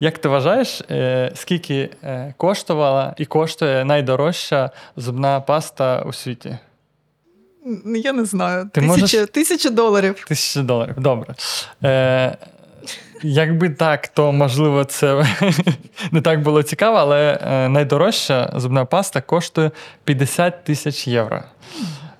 Як ти вважаєш, е, скільки е, коштувала і коштує найдорожча зубна паста у світі? Я не знаю. Ти Тисяча, можеш- тисяча доларів. Тисяча доларів. Добре. Е, якби так, то можливо це не так було цікаво, але е, найдорожча зубна паста коштує 50 тисяч євро.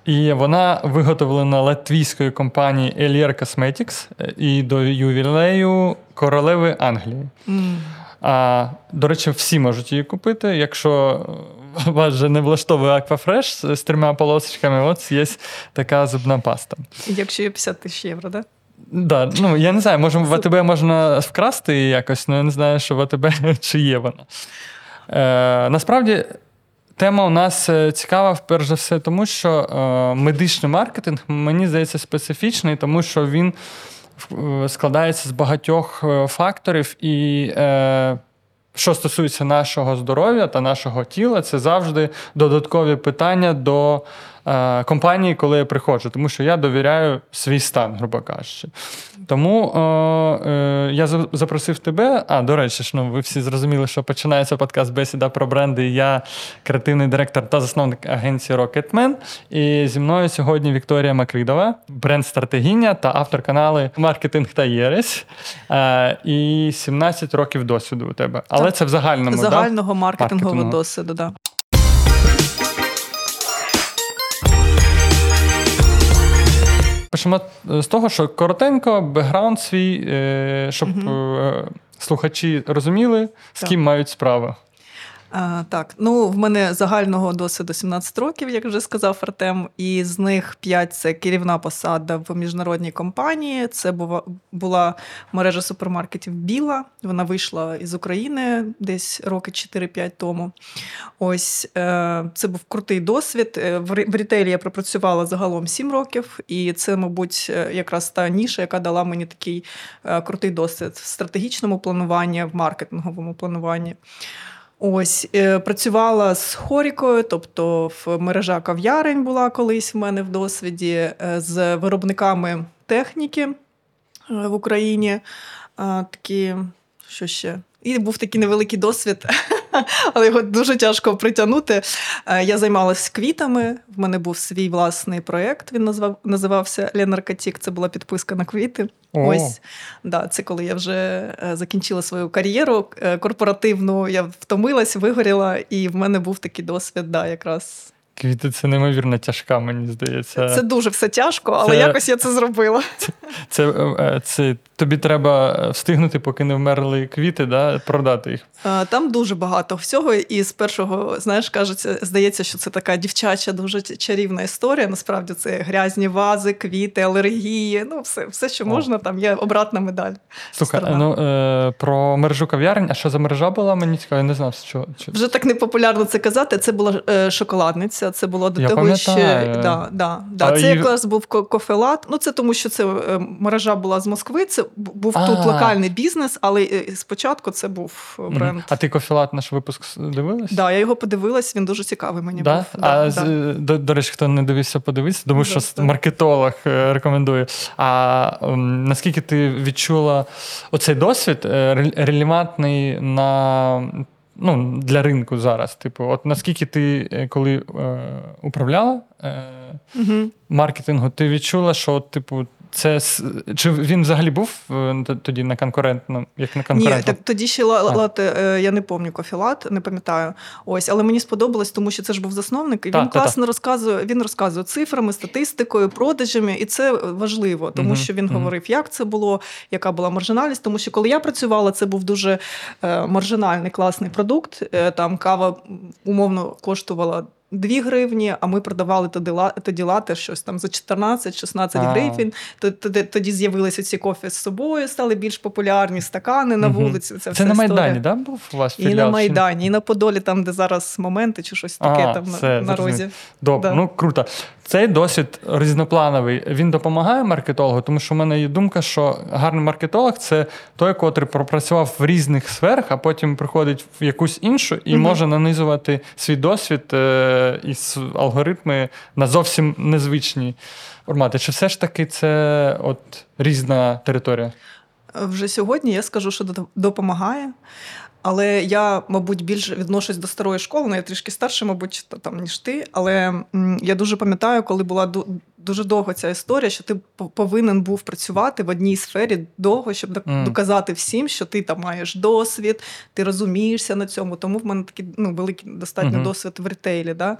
І вона виготовлена латвійською компанією Elier Cosmetics е, і до ювілею королеви Англії. М. А, до речі, всі можуть її купити. Якщо вас вже не влаштовує з, з трьома полосочками, от є така зубна паста. Якщо є 50 тисяч євро, так? Да, ну я не знаю, може в АТБ можна вкрасти якось, але я не знаю, що в АТБ чи є вона. Е, насправді, тема у нас е, цікава, перш за все, тому що е, медичний маркетинг, мені здається, специфічний, тому що він е, складається з багатьох факторів і. Що стосується нашого здоров'я та нашого тіла, це завжди додаткові питання до е, компанії, коли я приходжу, тому що я довіряю свій стан, грубо кажучи. Тому е, е, я за- запросив тебе. А, до речі, ж, ну, ви всі зрозуміли, що починається подкаст Бесіда про бренди. Я креативний директор та засновник агенції Rocketman. І зі мною сьогодні Вікторія Макридова, бренд-стратегіня та автор каналу Маркетинг та Єресь. Е, і 17 років досвіду у тебе. Але Так. це в загальному. да? Загального маркетингового Маркетингового. досвіду, да. Почнемо е, з того, що коротенько, бекграунд свій, е, щоб угу. слухачі розуміли, з Так. ким мають справу. А, так, ну в мене загального досвіду 17 років, як вже сказав Артем, і з них 5 – це керівна посада в міжнародній компанії. Це була, була мережа супермаркетів Біла. Вона вийшла із України десь роки 4-5 тому. Ось е, це був крутий досвід. Е, В рітейлі я пропрацювала загалом 7 років, і це, мабуть, е, якраз та ніша, яка дала мені такий е, крутий досвід в стратегічному плануванні, в маркетинговому плануванні. Ось е, працювала з хорікою, тобто в мережа кав'ярень була колись в мене в досвіді е, з виробниками техніки е, в Україні. Такі, що ще? І був такий невеликий досвід, але його дуже тяжко притягнути. Я займалася квітами. В мене був свій власний проєкт. Він назвав, називався Ленаркатік. Це була підписка на квіти. О. Ось да, це коли я вже е, закінчила свою кар'єру е, корпоративну. Я втомилась, вигоріла, і в мене був такий досвід. Да, якраз Квіти це неймовірно тяжка, мені здається. це дуже все тяжко, але Це- якось я це зробила. Це, е, це тобі треба встигнути, поки не вмерли квіти, да, продати їх. Е, Там дуже багато всього, і з першого, знаєш, кажеться, здається, що це така дівчача, дуже чарівна історія. Насправді це грязні вази, квіти, алергії. Ну, все, все що О. можна, там є обратна медаль. Слухай, Сторона. ну е, про мережу кав'ярень, а що за мережа була? Мені цікаво, я не знав, що. Вже так непопулярно це казати. Це була е, шоколадниця. Це було до Я того, пам'ятаю. да, да, да. Це і- якраз був кофелат. Ну це тому, що це е, мережа була з Москви. Це був А. тут локальний бізнес, але е, спочатку це був е, бренд. А ти кофілат наш випуск дивилась? Да, я його подивилась, він дуже цікавий мені Да? був. а з- До, до речі, хто не дивився, подивитися, тому що Да, да. маркетолог рекомендує. А наскільки ти відчула оцей досвід релевантний на. Ну, для ринку зараз. Типу, от наскільки ти, е, коли е, управляла е, Угу. маркетингу, ти відчула, що, типу, це чи він взагалі був е, тоді на конкурентно, як на Ні, так тоді ще ла- А. лате, е, я не пам'ятаю кофілат, не пам'ятаю. Ось, але мені сподобалось, тому що це ж був засновник, і Та, він та, та. класно розказує. Він розказує цифрами, статистикою, продажами, і це важливо, тому Мгм, що він мгм. говорив, як це було, яка була маржинальність. Тому що коли я працювала, це був дуже е, маржинальний класний продукт. Там кава умовно коштувала. 2 гривні, а ми продавали тоді, тоді лати щось там за 14-16 гривень. Тоді, тоді з'явилися ці кофі з собою, стали більш популярні стакани на вулиці. Це, Це вся на. Майдані, да, був у вас І на? Майдані, і на Подолі, там, де зараз моменти чи щось таке А, там на- все, на розі. Добре, Да. ну круто. Цей досвід різноплановий. Він допомагає маркетологу, тому що в мене є думка, що гарний маркетолог це той, котрий пропрацював в різних сферах, а потім приходить в якусь іншу і Мгм. може нанизувати свій досвід е, і алгоритми на зовсім незвичні формати. Чи все ж таки це от різна територія? Вже сьогодні я скажу, що допомагає. Але я, мабуть, більше відношусь до старої школи, ну я трішки старше, мабуть, там, ніж ти. Але я дуже пам'ятаю, коли була дуже довго ця історія, що ти повинен був працювати в одній сфері довго, щоб mm. доказати всім, що ти там маєш досвід, ти розумієшся на цьому. Тому в мене такий ну, великий достатньо mm-hmm. досвід в ретейлі. Да?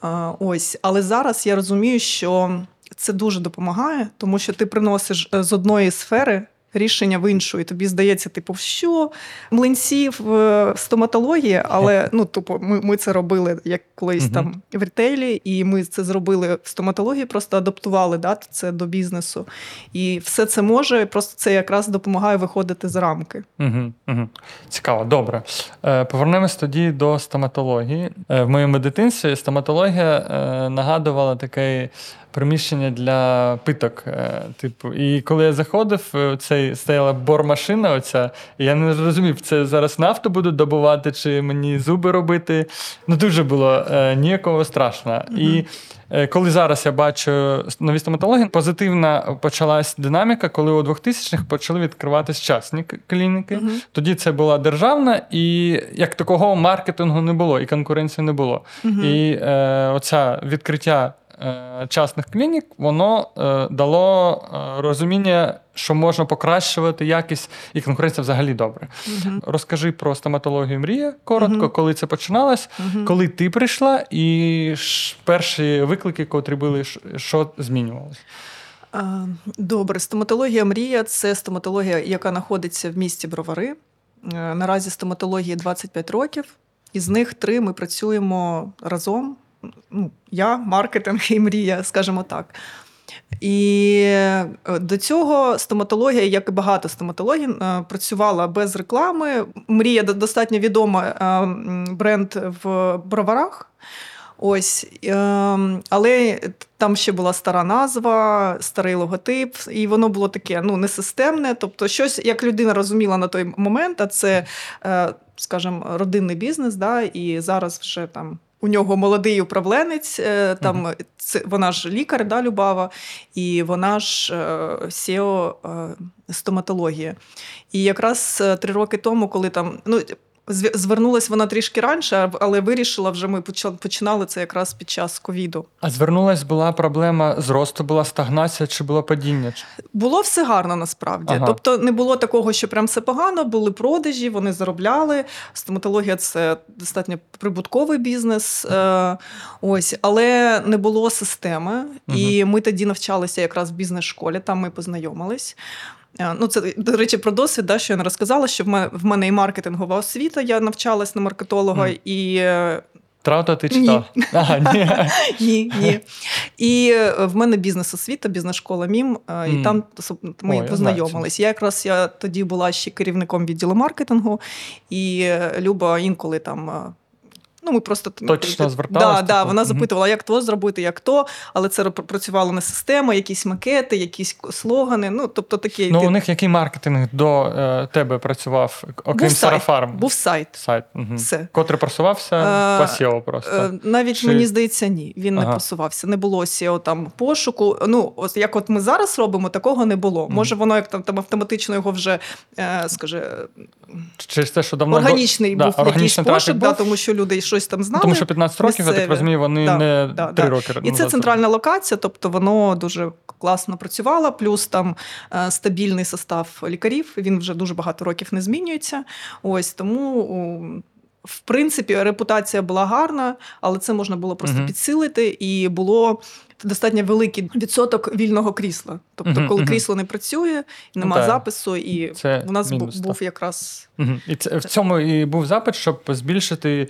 А, ось. Але зараз я розумію, що це дуже допомагає, тому що ти приносиш е, з одної сфери рішення в іншу, і тобі здається, типу, що млинців в стоматології, але ну тупо ми ми це робили як колись uh там в ретейлі, і ми це зробили в стоматології, просто адаптували да, це до бізнесу. І все це може, просто це якраз допомагає виходити з рамки. Угу, угу. Цікаво, добре. Е, Повернемось тоді до стоматології. Е, в моєму дитинстві стоматологія е, нагадувала такий приміщення для питок. Е, типу, І коли я заходив, е, цей стояла бормашина, оця, і я не зрозумів, це зараз нафту будуть добувати, чи мені зуби робити. Ну, дуже було е, ніякого страшно. Mm-hmm. І коли зараз я бачу нові стоматології, позитивна почалась динаміка, коли у 2000-х почали відкриватись частні клініки. Uh-huh. Тоді це була державна, і як такого маркетингу не було, і конкуренції не було. Uh-huh. І е, оця відкриття частних клінік, воно е, дало е, розуміння, що можна покращувати якість і конкуренція взагалі добре. uh Розкажи про стоматологію мрія коротко, uh коли це починалось, uh коли ти прийшла, і перші виклики, котрі були, що змінювалося. Добре, стоматологія мрія це стоматологія, яка знаходиться в місті Бровари. Наразі стоматології 25 років, із них три ми працюємо разом ну, я, маркетинг і мрія, скажімо так. І е, до цього стоматологія, як і багато стоматологій, е, працювала без реклами. Мрія достатньо відома е, бренд в броварах. Ось, Але там ще була стара назва, старий логотип, і воно було таке ну, несистемне. Тобто, щось, як людина розуміла на той момент, а це, скажімо, родинний бізнес, да, і зараз вже там у нього молодий управленець, е, там uh-huh. це вона ж лікар, да, Любава, і вона ж Сео е, стоматологія. І якраз е, три роки тому, коли там ну Звернулась вона трішки раніше, але вирішила вже ми починали це якраз під час ковіду. А звернулась була проблема зросту, була стагнація чи було падіння? Було все гарно насправді. Ага. Тобто не було такого, що прям все погано, були продажі, вони заробляли. Стоматологія це достатньо прибутковий бізнес. Е, ось, але не було системи. Угу. І ми тоді навчалися якраз в бізнес-школі, там ми познайомились. Е, ну, це, до речі, про досвід, да, що я не розказала, що в мене в мене і маркетингова освіта, я навчалась на маркетолога, mm. і е, Травта ти читав? Ні. Ага, ні. ні, ні. І е, в мене бізнес-освіта, бізнес-школа МІМ, і там ми познайомились. Я якраз я тоді була ще керівником відділу маркетингу, і Люба інколи там Ну, ми просто Точно зверталися? Да, да, типу? Вона запитувала, як то зробити, як то, але це працювало не система, якісь макети, якісь слогани. Ну, тобто такі. Ну, у них який маркетинг до е, тебе працював, окрім Сарафарм? Був сайт. Сайт. Угу. Все. Котрий просувався е, по SEO просто. Е, навіть Чи... мені здається, ні. Він ага. не просувався. Не було SEO там пошуку. Ну, ось як от ми зараз робимо, такого не було. Угу. Може, воно як там там автоматично його вже е, скаже. Через те, що давно органічний був да, якийсь пошук, да, тому що люди щось там знали. Тому що 15 років, місцеві. я так розумію, вони да, не да, 3 да. роки. І це центральна локація, тобто воно дуже класно працювало, плюс там е, стабільний состав лікарів. Він вже дуже багато років не змінюється. Ось тому. В принципі, репутація була гарна, але це можна було просто uh-huh. підсилити, і було достатньо великий відсоток вільного крісла. Тобто, uh-huh, коли uh-huh. крісло не працює, немає uh запису, і це у нас мінус, був так. якраз і це в цьому і був запит, щоб збільшити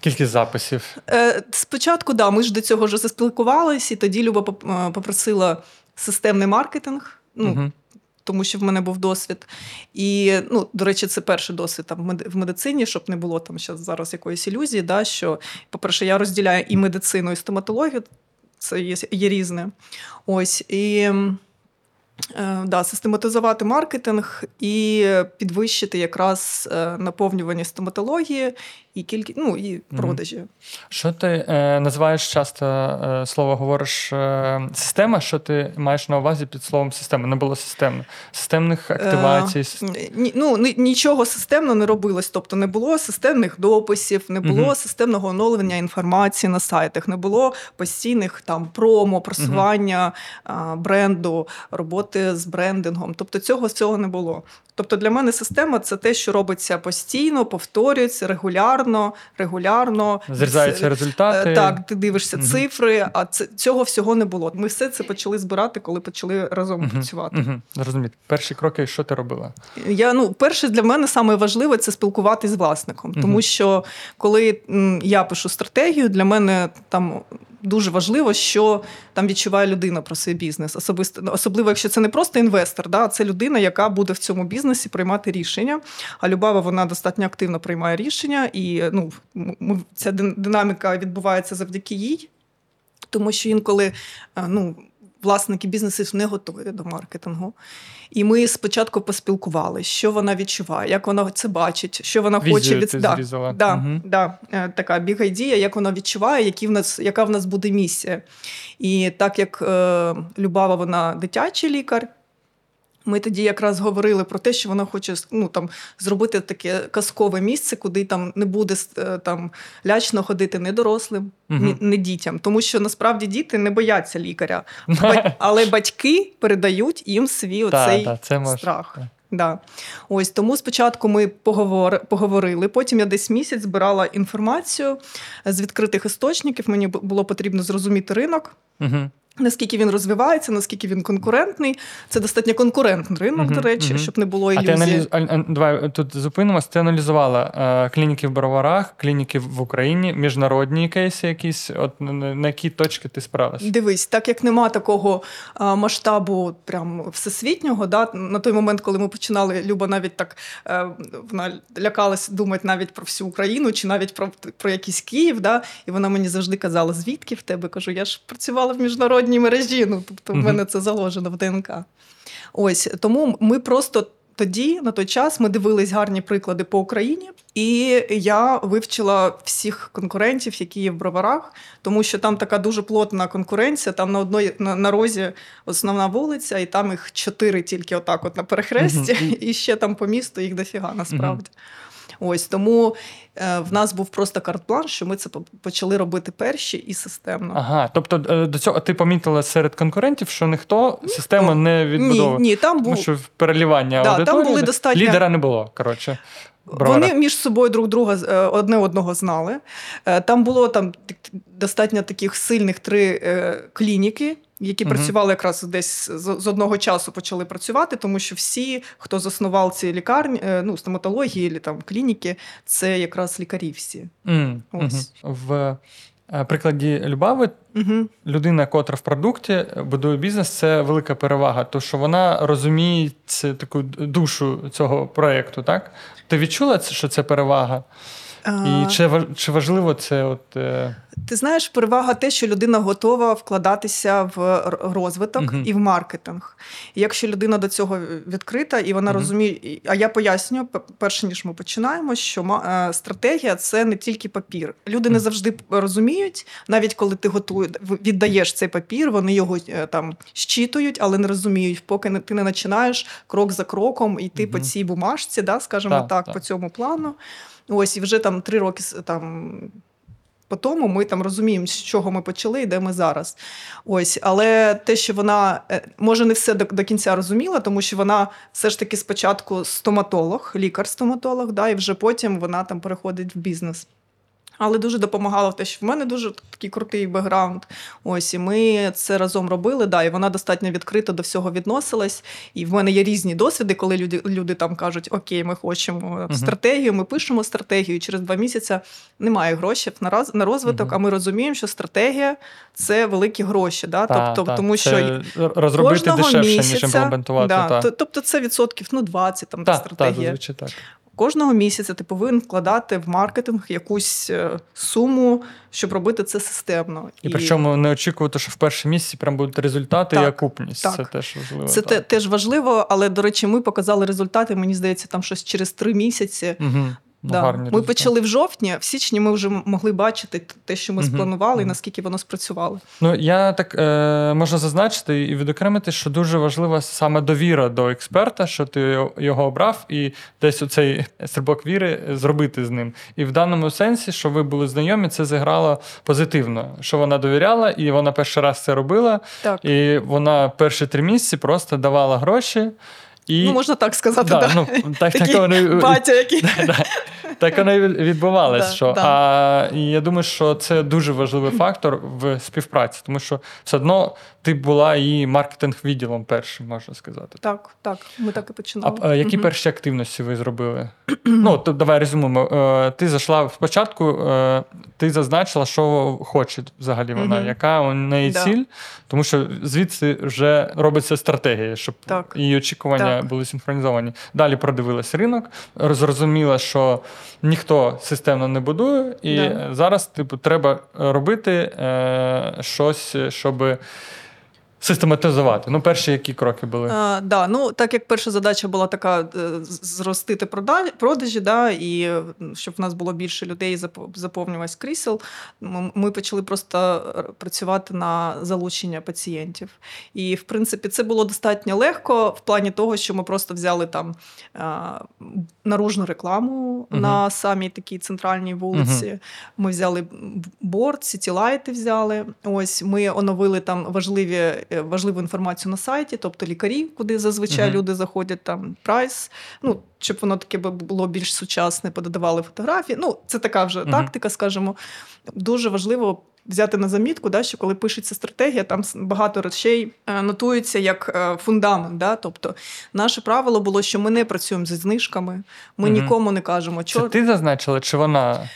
Кількість записів. Е, Спочатку, да, ми ж до цього вже заспілкувалися, і тоді Люба е, попросила системний маркетинг. Ну, угу. Тому що в мене був досвід. І, ну, до речі, це перший досвід там в медицині, щоб не було там зараз якоїсь ілюзії. да, що, По-перше, я розділяю і медицину, і стоматологію, це є є різне. Ось. І Е, да, Систематизувати маркетинг і підвищити якраз е, наповнювання стоматології і кількість, ну і продажі. Що ти е, називаєш часто е, слово говориш е, система? Що ти маєш на увазі під словом система? Не було системно. Системних активацій. Е, ні, ну, Нічого системно не робилось. Тобто не було системних дописів, не було угу. системного оновлення інформації на сайтах, не було постійних там промо, просування угу. бренду, роботи з брендингом. Тобто цього цього не було. Тобто для мене система це те, що робиться постійно, повторюється регулярно, регулярно. Зрізаються результати. Е, так, ти дивишся угу. цифри, а це, цього всього не було. Ми все це почали збирати, коли почали разом угу. працювати. Угу. Зрозуміти. Перші кроки, що ти робила? Я ну, перше для мене саме важливе це спілкуватися з власником, тому що коли я пишу стратегію, для мене там дуже важливо, що там відчуває людина про свій бізнес. Особисто особливо, якщо це не просто інвестор, да, це людина, яка буде в цьому бізнесі приймати рішення. А Любава вона достатньо активно приймає рішення, і ну, ця динаміка відбувається завдяки їй, тому що інколи ну, власники бізнесів не готові до маркетингу. І ми спочатку поспілкувалися, що вона відчуває, як вона це бачить, що вона Візію хоче від да, да, угу. да, е, така бігайдія, як вона відчуває, які в нас, яка в нас буде місія. І так як е, Любава, вона дитячий лікар. Ми тоді якраз говорили про те, що вона хоче ну, там, зробити таке казкове місце, куди там не буде е, там, лячно ходити не дорослим, угу. ні, не дітям. Тому що насправді діти не бояться лікаря, але батьки передають їм свій оцей та, та, страх. Да. Ось Тому спочатку ми поговорили, потім я десь місяць збирала інформацію з відкритих істочників. Мені було потрібно зрозуміти ринок. Угу. Наскільки він розвивається, наскільки він конкурентний, це достатньо конкурентний ринок, uh-huh, до речі, uh-huh. щоб не було ілюзії. А ти аналіз... Давай тут зупинимось. Ти аналізувала е, клініки в Броварах, клініки в Україні, міжнародні кейси, якісь от на які точки ти справилась? Дивись, так як нема такого е, масштабу, прям всесвітнього, да на той момент, коли ми починали, Люба навіть так е, вона лякалась думати навіть про всю Україну, чи навіть про про якийсь Київ. Да, І вона мені завжди казала, звідки в тебе кажу, я ж працювала в міжнародній природній мережі. Ну, тобто, в мене це заложено в ДНК. Ось тому ми просто. Тоді, на той час, ми дивились гарні приклади по Україні, і я вивчила всіх конкурентів, які є в броварах, тому що там така дуже плотна конкуренція. Там на одної на, на розі основна вулиця, і там їх чотири тільки отак, от на перехресті, uh-huh. і ще там по місту їх дофіга насправді. Uh-huh. Ось тому е, в нас був просто карт-план, що ми це почали робити перші і системно. Ага, тобто е, до цього ти помітила серед конкурентів, що ніхто систему не відбудовував? Ні, ні, там був що переливання да, аудиторії, там були достатньо... лідера не було. коротше. Бровара. Вони між собою друг друга е, одне одного знали. Там було там достатньо таких сильних три клініки які угу. працювали якраз десь з, з одного часу почали працювати, тому що всі, хто заснував ці лікарні, е, ну стоматології, там клініки, це якраз лікарі всі. Mm, Ось. Угу. В е, прикладі Любави угу. людина, котра в продукті будує бізнес, це велика перевага, тому що вона розуміє таку душу цього проєкту. Так? Ти відчула, що це перевага? І чи чи важливо це? От... Е, Ти знаєш, перевага те, що людина готова вкладатися в розвиток uh і в маркетинг. І якщо людина до цього відкрита і вона uh розуміє, а я пояснюю, перше ніж ми починаємо, що е, стратегія це не тільки папір. Люди не завжди розуміють, навіть коли ти готуєш, віддаєш цей папір, вони його е, там щитують, але не розуміють, поки ти не починаєш крок за кроком йти по цій бумажці, да, скажімо так, так, так, по цьому плану. Ось і вже там три роки там. По тому ми там розуміємо, з чого ми почали і де ми зараз. Ось, Але те, що вона е, може не все до, до кінця розуміла, тому що вона все ж таки спочатку стоматолог, лікар-стоматолог, да, і вже потім вона там переходить в бізнес але дуже допомагала в те, що в мене дуже такий крутий бекграунд. Ось і ми це разом робили. Да, І вона достатньо відкрито до всього відносилась. І в мене є різні досвіди, коли люди люди там кажуть, окей, ми хочемо uh-huh. стратегію, ми пишемо стратегію. і Через два місяці немає грошей на раз на розвиток. Uh-huh. А ми розуміємо, що стратегія це великі гроші. Да? Та, тобто, та. тому що розробити дешевше, місяця, ніж імплементувати. Да, та. Тобто це відсотків ну 20 там та, стратегія. Та, так. Кожного місяця ти повинен вкладати в маркетинг якусь е, суму, щоб робити це системно. І, і... причому не очікувати, що в перший місяці прям будуть результати так, і окупність. Так. Це теж важливо. Це так. теж важливо, але, до речі, ми показали результати. Мені здається, там щось через три місяці. Угу. Ну, Да. гарні Ми результати. почали в жовтні, в січні ми вже могли бачити те, що ми Мгм. спланували, і наскільки воно спрацювало. Ну, я так е, можу зазначити і відокремити, що дуже важлива саме довіра до експерта, що ти його обрав, і десь оцей стрибок віри зробити з ним. І в даному сенсі, що ви були знайомі, це зіграло позитивно, що вона довіряла, і вона перший раз це робила, Так. і вона перші три місяці просто давала гроші. І... Ну, можна так сказати, да, да. ну, так, Такий так, воно, батя, який. Да, так воно і відбувалося. Да, що, да. А, і я думаю, що це дуже важливий фактор в співпраці, тому що все одно ти була і маркетинг-відділом першим, можна сказати. Так, так, ми так і А починали. е, які Мгм. перші активності ви зробили? ну, то давай резюмуємо. Е, Ти зайшла спочатку, е, ти зазначила, що хоче взагалі вона, яка у неї Да. ціль, тому що звідси вже робиться стратегія, щоб Так. її очікування Так. були синхронізовані. Далі продивилась ринок, зрозуміла, що ніхто системно не будує, і Да. зараз типу, треба робити е, щось, щоб систематизувати. Ну, перші які кроки були? А, да, ну, так як перша задача була така е, зростити прода- продажі, да, і е, щоб в нас було більше людей, зап- заповнювалось крісел, ми почали просто е, працювати на залучення пацієнтів. І, в принципі, це було достатньо легко в плані того, що ми просто взяли там наружну рекламу Мгм. на самій такій центральній вулиці. Ми взяли борт, сітілайти взяли. Ось ми оновили там важливі, е, важливу інформацію на сайті, тобто лікарі, куди зазвичай Мгм. люди заходять, там прайс. Ну, щоб воно таке було більш сучасне, пододавали фотографії. Ну, це така вже Мгм. тактика, скажімо. Дуже важливо. Взяти на замітку, да, що коли пишеться стратегія, там багато речей е, нотуються як е, фундамент. Да? Тобто, наше правило було, що ми не працюємо зі знижками, ми Мгм. нікому не кажемо, Це що ти зазначила, чи вона?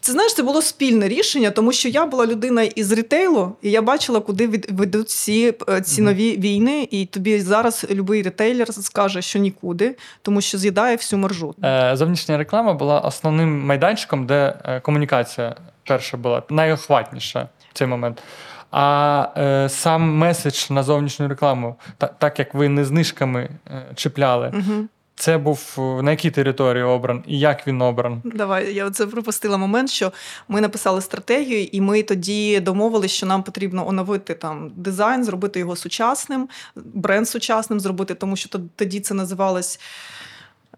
Це знаєш, це було спільне рішення, тому що я була людина із ретейлу, і я бачила, куди від- ведуть ці е, цінові війни. І тобі зараз будь-який ретейлер скаже, що нікуди, тому що з'їдає всю маржу. Е, Зовнішня реклама була основним майданчиком, де е, комунікація перша була найохватніша в цей момент. А е, сам меседж на зовнішню рекламу, та, так як ви не знижками е, чіпляли, Угу. Це був е, на якій території обран і як він обран? Давай, я це пропустила момент, що ми написали стратегію, і ми тоді домовилися, що нам потрібно оновити там дизайн, зробити його сучасним, бренд сучасним зробити, тому що тод- тоді це називалось.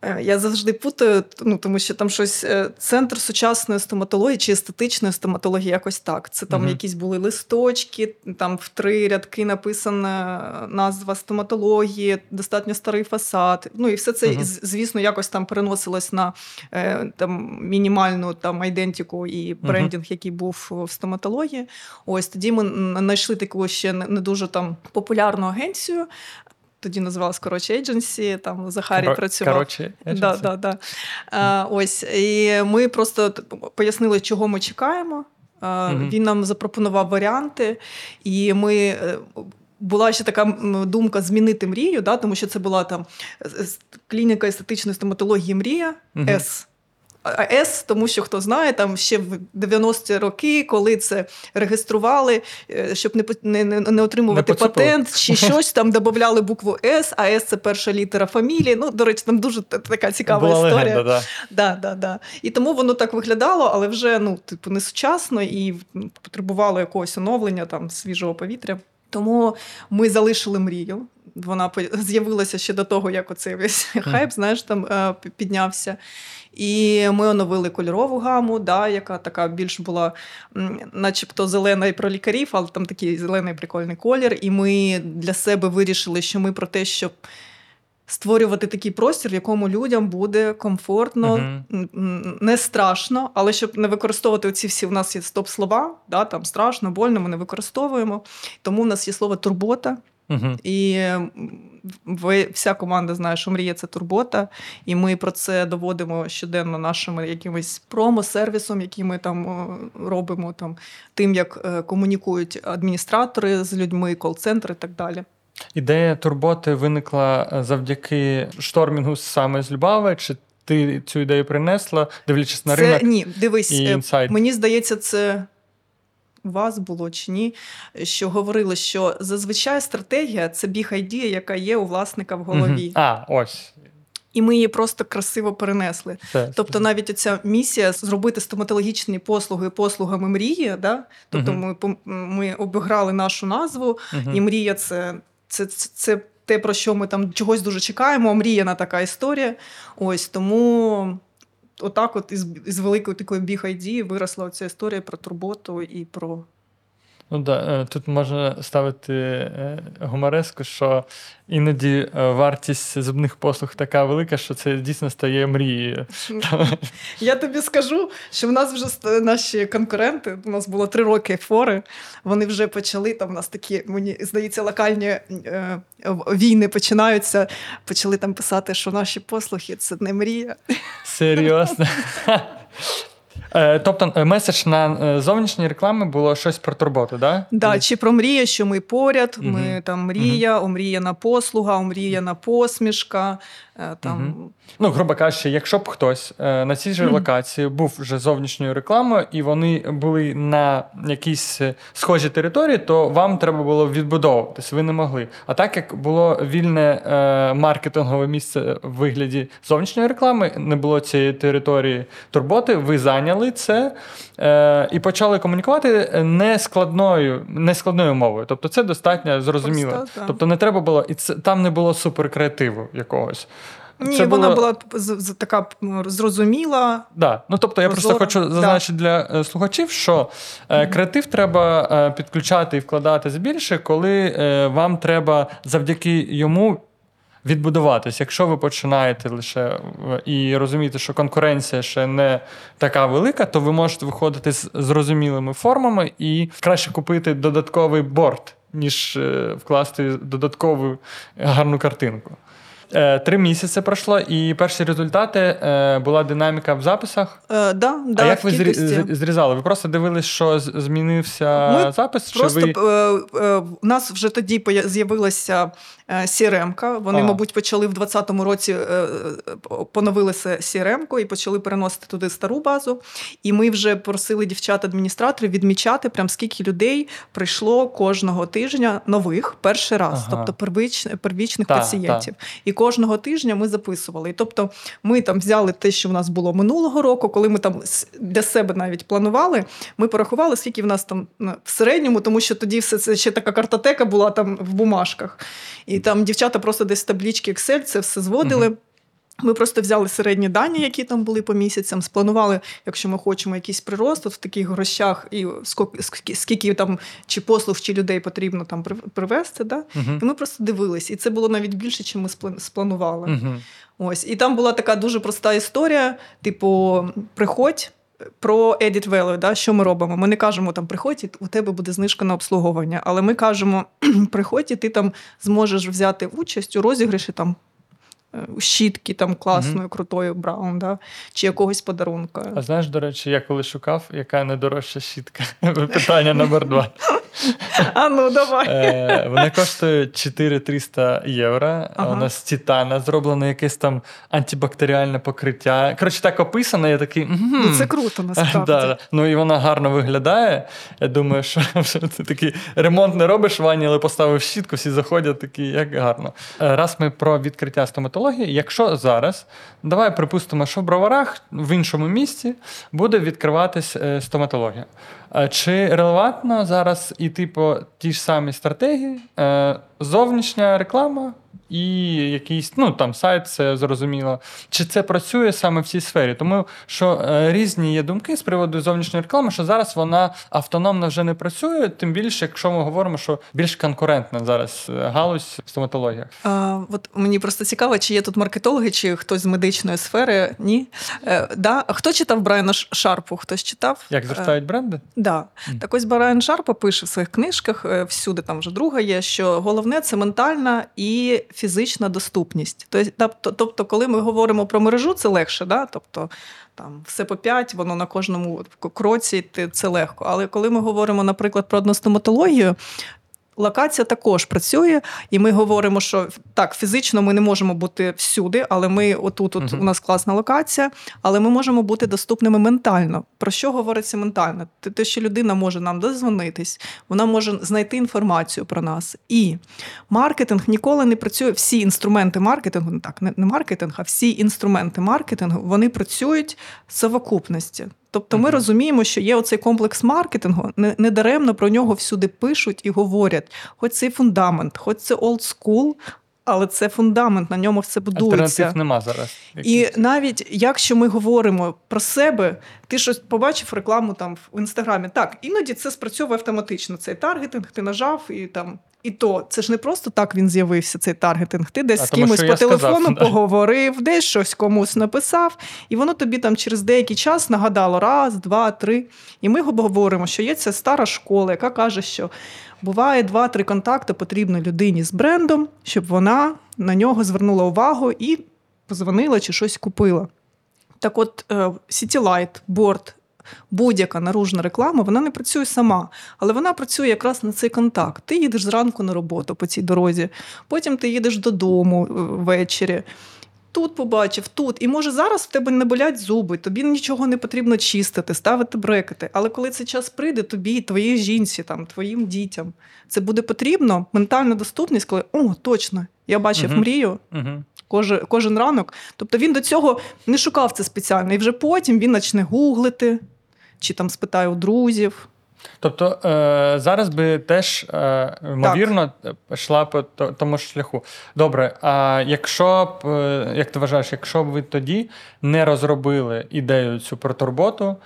Е, Я завжди путаю, ну тому що там щось е, центр сучасної стоматології чи естетичної стоматології, якось так. Це там Мгм. якісь були листочки, там в три рядки написана назва стоматології, достатньо старий фасад. Ну і все це, з- звісно, якось там переносилось на е, там мінімальну там айдентику і брендінг, який був в стоматології. Ось тоді ми знайшли таку ще не дуже там популярну агенцію. Тоді називалась коротше Agency, там Захарій Коро- працював. Коротше, Да, да, да. А, ось і ми просто пояснили, чого ми чекаємо. А, Мгм. Він нам запропонував варіанти, і ми. е, Була ще така думка змінити мрію, да, тому що це була там е, клініка естетичної стоматології Мрія. С. А С, тому що хто знає, там ще в 90-ті роки, коли це реєстрували, е, щоб не, не, не, отримувати Не патент чи щось, там додавали букву С, а С це перша літера фамілії. Ну, до речі, там дуже така цікава Була історія. легенда, да. Да, да, да. І тому воно так виглядало, але вже ну, типу, не сучасно і потребувало якогось оновлення, там, свіжого повітря. Тому ми залишили мрію. Вона з'явилася ще до того, як оцей весь хайп, знаєш, там е, піднявся. І ми оновили кольорову гаму, да, яка така більш була, начебто, зелена і про лікарів, але там такий зелений прикольний колір. І ми для себе вирішили, що ми про те, щоб створювати такий простір, в якому людям буде комфортно, м, не страшно, але щоб не використовувати оці всі, у нас є стоп-слова, да, там страшно, больно, ми не використовуємо. Тому в нас є слово турбота. Угу. І ви, вся команда знає, що мрія це турбота, і ми про це доводимо щоденно нашими якимось промо-сервісом, який ми там робимо, там, тим, як е, комунікують адміністратори з людьми, кол-центри і так далі. Ідея турботи виникла е, завдяки штормінгу саме з Любави, чи ти цю ідею принесла, дивлячись на це ринок ні, дивись, і е, мені здається, це. Вас було чи ні, що говорили, що зазвичай стратегія це біг ідея, яка є у власника в голові. Мгм. А, ось. і ми її просто красиво перенесли. Це, Тобто, навіть ця місія зробити стоматологічні послуги послугами мрії. Да? Тобто, Мгм. ми ми обіграли нашу назву, Мгм. і мрія це, це, це, це те, про що ми там чогось дуже чекаємо. Мріяна така історія. Ось тому. Отак, от із, із великої такої біг ID виросла ця історія про турботу і про Ну да, е, тут можна ставити е, гумореску, що іноді е, вартість зубних послуг така велика, що це дійсно стає мрією. Я тобі скажу, що в нас вже наші конкуренти, у нас було три роки фори. Вони вже почали там. У нас такі, мені здається, локальні е, війни починаються. Почали там писати, що наші послуги це не мрія. Серйозно. Е, Тобто е, меседж на зовнішні зовнішній реклами було щось про турботу, да? Да, чи про мрію, що ми поряд, ми там мрія, омріяна послуга, омріяна посмішка. Е, Там Мгм. Ну, грубо кажучи, якщо б хтось е, на цій же локації був вже зовнішньою рекламою, і вони були на якійсь е, схожій території, то вам треба було відбудовуватись, ви не могли. А так як було вільне маркетингове місце в вигляді зовнішньої реклами, не було цієї території турботи, ви зайняли це і почали комунікувати не складною, не складною мовою. Тобто це достатньо зрозуміло. Просто. Тобто не треба було, і це там не було суперкреативу якогось. Ні, Це вона було- була з- з- така зрозуміла. Да. Ну, тобто, я просто хочу зазначити для е, слухачів, що е, креатив треба е, підключати і вкладати більше, коли е, вам треба завдяки йому відбудуватись. Якщо ви починаєте лише і розумієте, що конкуренція ще не така велика, то ви можете виходити з зрозумілими формами і краще купити додатковий борт, ніж вкласти додаткову гарну картинку. Е, Три місяці пройшло, і перші результати е, була динаміка в записах. Е, да, да, а як ви кількості. зрізали? Ви просто дивились, що змінився Ми запис? Просто чи ви... е, е, у нас вже тоді з'явилася CRM-ка. Вони, А. мабуть, почали в 2020 році е, е, CRM-ку і почали переносити туди стару базу. І ми вже просили дівчат-адміністраторів відмічати, прям скільки людей прийшло кожного тижня нових перший раз, Ага. тобто первич, первічних Та, пацієнтів. І кожного тижня ми записували. І тобто ми там взяли те, що в нас було минулого року, коли ми там для себе навіть планували. Ми порахували, скільки в нас там ну, в середньому, тому що тоді все це ще така картотека була там в бумажках. І там дівчата просто десь таблічки Excel це все зводили. Ми просто взяли середні дані, які там були по місяцям, спланували, якщо ми хочемо якийсь прирост от в таких грошах, і скільки, скільки, там чи послуг, чи людей потрібно там привезти. Да? Угу. І ми просто дивились. І це було навіть більше, чим ми сплан- спланували. Угу. Ось, і там була така дуже проста історія: типу, приходь. Про edit value, да, що ми робимо? Ми не кажемо там приходь, у тебе буде знижка на обслуговування. Але ми кажемо: приходь, і ти там зможеш взяти участь у розіграші там щітки там класної, крутої браун, да, чи якогось подарунка. А знаєш, до речі, я коли шукав, яка найдорожча щітка? Питання номер два. А ну давай. Е, Вона коштує 4300 євро. Ага. Вона з титана, зроблено якесь там антибактеріальне покриття. Коротше, так описано, я такий. Ну, це круто насправді. Да, да. Ну і вона гарно виглядає. Я думаю, що, що ти такий ремонт не робиш в ванні, але поставив щітку, всі заходять такі, як гарно. Е, Раз ми про відкриття стоматології, якщо зараз, давай припустимо, що в броварах в іншому місті буде відкриватись е, стоматологія. Е, Чи релевантно зараз іти по тій ж самій стратегії? Е, Зовнішня реклама і якийсь ну там сайт, це зрозуміло. Чи це працює саме в цій сфері? Тому що е, різні є думки з приводу зовнішньої реклами, що зараз вона автономно вже не працює, тим більше, якщо ми говоримо, що більш конкурентна зараз е, галузь в стоматології. А, от мені просто цікаво, чи є тут маркетологи, чи хтось з медичної сфери. Ні. Е, да. А хто читав Брайана Шарпу? Хтось читав? Як зростають бренди? Да. Мгм. Так ось Брайан Шарпа пише в своїх книжках, е, всюди там вже друга є, що головне це ментальна і фізична доступність. Тобто, коли ми говоримо про мережу, це легше, да? тобто там все по п'ять, воно на кожному кроці це легко. Але коли ми говоримо, наприклад, про одностоматологію, Локація також працює, і ми говоримо, що так, фізично ми не можемо бути всюди, але ми отут от Мгм. у нас класна локація, але ми можемо бути доступними ментально. Про що говориться ментально? Те- що людина може нам дозвонитись, вона може знайти інформацію про нас. І маркетинг ніколи не працює. Всі інструменти маркетингу, не так, не, не маркетинг, а всі інструменти маркетингу вони працюють в совокупності. Тобто ми розуміємо, що є оцей комплекс маркетингу, не, не про нього всюди пишуть і говорять. Хоч це фундамент, хоч це old school, але це фундамент, на ньому все будується. Альтернатив нема зараз. І навіть якщо ми говоримо про себе, ти щось побачив рекламу там в інстаграмі. Так, іноді це спрацьовує автоматично. Цей таргетинг, ти нажав і там. І то це ж не просто так він з'явився, цей таргетинг. Ти десь А з кимось по я сказав, телефону да. поговорив, десь щось комусь написав, і воно тобі там через деякий час нагадало раз, два, три. І ми говоримо, що є ця стара школа, яка каже, що буває два-три контакти потрібно людині з брендом, щоб вона на нього звернула увагу і позвонила чи щось купила. Так от, е, City Light, борт, будь-яка наружна реклама, вона не працює сама, але вона працює якраз на цей контакт. Ти їдеш зранку на роботу по цій дорозі, потім ти їдеш додому е, ввечері. Тут побачив, тут. І може зараз в тебе не болять зуби, тобі нічого не потрібно чистити, ставити брекети. Але коли цей час прийде, тобі, твоїй жінці, там, твоїм дітям, це буде потрібно. Ментальна доступність, коли о, точно, я бачив Мгм. мрію, Мгм. кожен, кожен ранок. Тобто він до цього не шукав це спеціально. І вже потім він почне гуглити чи там спитає у друзів. Тобто е, зараз би теж е, ймовірно йшла по тому ж шляху. Добре, а якщо б, е, як ти вважаєш, якщо б ви тоді не розробили ідею цю про турботу,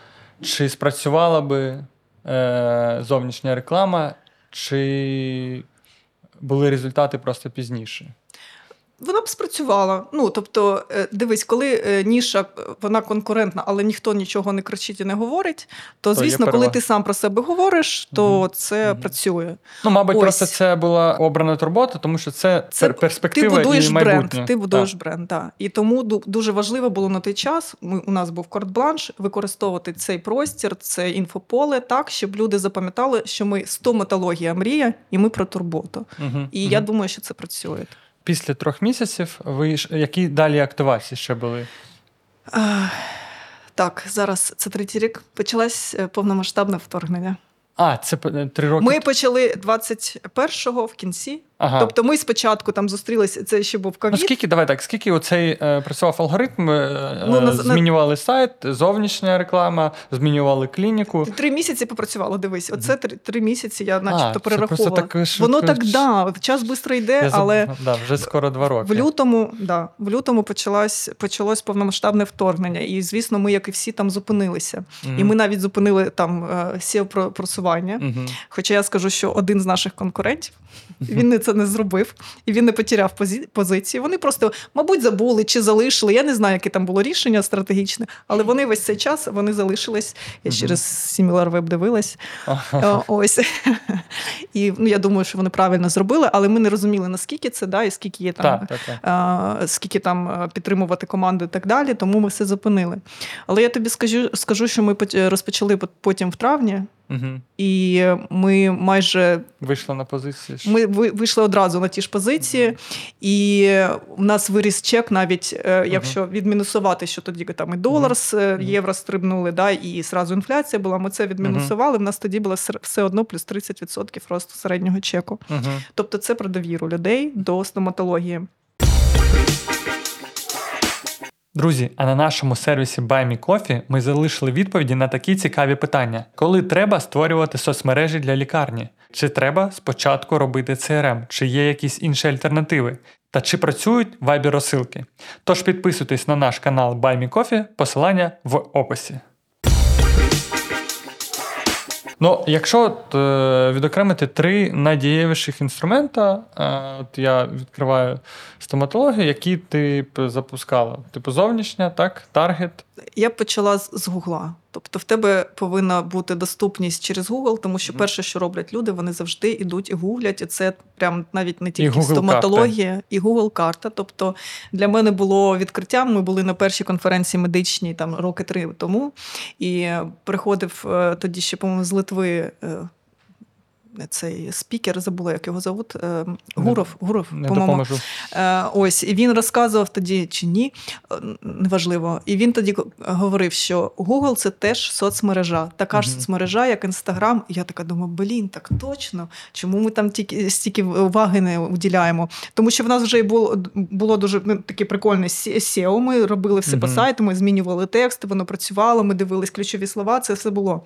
чи спрацювала би е, зовнішня реклама, чи були результати просто пізніше? Вона б спрацювала. Ну тобто, е, дивись, коли е, ніша е, вона конкурентна, але ніхто нічого не кричить і не говорить, то То звісно, коли ти сам про себе говориш, то Мгм. це Мгм. працює. Ну, мабуть, Ось. просто це була обрана турбота, тому що це, Це перспектива ти будуєш і бренд. Ти будуєш Так. бренд, так. І тому ду- дуже важливо було на той час. Ми у нас був корт-бланш, використовувати цей простір, це інфополе, так щоб люди запам'ятали, що ми стоматологія мрія, і ми про турботу. Мгм. І я думаю, що це працює. Після трьох місяців ви які далі активації ще були? Так, зараз це третій рік. Почалось е, повномасштабне вторгнення. А, це п- три роки. Ми почали 21-го в кінці. Ага. Тобто ми спочатку там зустрілися. Це ще був Ну, скільки, давай так, скільки оцей е, працював алгоритм? Е, Ну, е, на- на- змінювали сайт, зовнішня реклама, змінювали клініку. Три місяці попрацювало. Дивись, оце три, три місяці я начебто це перераховувала. так Воно так да, час швидко йде, Я заб- але да, вже скоро два роки. в лютому, да, в лютому почалось, почалось повномасштабне вторгнення. І звісно, ми, як і всі, там зупинилися. Мгм. І ми навіть зупинили там сів просування. Мгм. Хоча я скажу, що один з наших конкурентів він не це не зробив і він не потеряв позі- позиції. Вони просто, мабуть, забули чи залишили. Я не знаю, яке там було рішення стратегічне, але вони весь цей час вони залишились. Я Мгм. через SimilarWeb дивилась. Е, Ось. І ну, я думаю, що вони правильно зробили, але ми не розуміли, наскільки це, да, і скільки є там. А, Скільки там е, підтримувати команду і так далі, тому ми все зупинили. Але я тобі скажу, скажу що ми розпочали пот- потім в травні, Мгм. і ми майже Вийшла на позиції. ми вийшли одразу на ті ж позиції, і в нас виріс чек, навіть е, якщо відмінусувати, що тоді там і долар з е, євро стрибнули, да, і зразу інфляція була. Ми це відмінусували. В нас тоді було все одно плюс 30% росту середнього чеку. Тобто, це про довіру людей до стоматології. Друзі, а на нашому сервісі Buy Me Coffee ми залишили відповіді на такі цікаві питання: коли треба створювати соцмережі для лікарні? Чи треба спочатку робити CRM? Чи є якісь інші альтернативи? Та чи працюють вайбі розсилки? Тож підписуйтесь на наш канал Buy Me Coffee, посилання в описі. Ну, якщо е, відокремити три найдієвіших інструмента, е, от я відкриваю стоматологію, які ти б запускала. Типу зовнішня, так, таргет. Я б почала з, Гугла. Тобто, в тебе повинна бути доступність через Google, тому що перше, що роблять люди, вони завжди йдуть і гуглять, і це прям навіть не тільки Google стоматологія, і Google карта. Тобто для мене було відкриттям. Ми були на першій конференції медичній там роки три тому, і приходив е, тоді ще, по-моєму, з Литви. Цей спікер, забула, як його зовут. Е, Гуров, Гуров, Не по-моєму. Е, ось, і він розказував тоді чи ні, е, неважливо. І він тоді говорив, що Google це теж соцмережа, така ж Мгм. соцмережа, як Instagram. І я така думаю, блін, так точно. Чому ми там тільки стільки уваги не уділяємо? Тому що в нас вже було, було дуже ну, таке прикольне SEO, Ми робили все по Мгм. сайту, ми змінювали тексти, воно працювало, ми дивились ключові слова, це все було.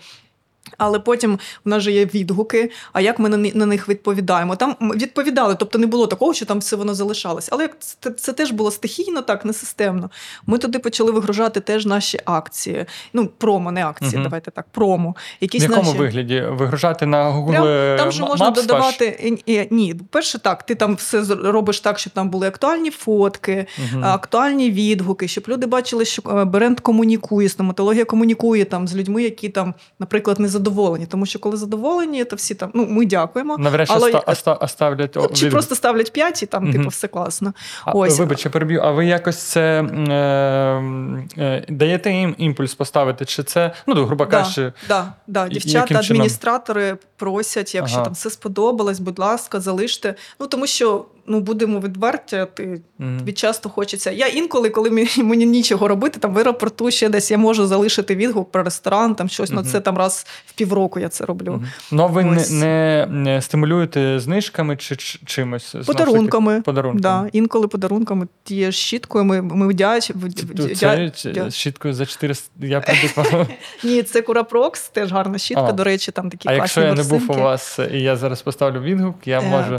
Але потім в нас же є відгуки. А як ми на, них відповідаємо? Там відповідали, тобто не було такого, що там все воно залишалось. Але як це, це теж було стихійно, так не системно. Ми туди почали вигружати теж наші акції. Ну, промо, не акції, Мгм. давайте так, промо. В якому наші... вигляді? Вигружати на Google Прям, е, там же Maps можна ваш? додавати. і- Ні, перше так, ти там все робиш так, щоб там були актуальні фотки, Мгм. актуальні відгуки, щоб люди бачили, що е, бренд комунікує, стоматологія комунікує там з людьми, які там, наприклад, незадоволені. Тому що коли задоволені, то всі там ну ми дякуємо. Навряд але- ста- оста- оставлять Ну, чи просто ставлять 5 і там, Мгм. типу, все класно. Ось. Вибач, я переб'ю. А ви якось це е, е, даєте їм імпульс поставити? Чи це, ну, грубо кажучи, Да, да. І- Дівчата, чином? адміністратори просять, якщо Ага. там все сподобалось, будь ласка, залиште. Ну тому що ну будемо відверті, ти тобі часто хочеться. Я інколи, коли мені, мені нічого робити, там в аеропорту ще десь я можу залишити відгук про ресторан, там щось Мгм. ну це там раз в півроку я це роблю. ну а ви не, не, не стимулюєте знижками чи чимось? Подарунками. Подарунками. Да, інколи подарунками тією щіткою ми, ми вдяч, щіткою за 400, я. Ні, це Курапрокс, теж гарна щітка, до речі, там такі А якщо я не був у вас, і я зараз поставлю відгук, я Е, можу.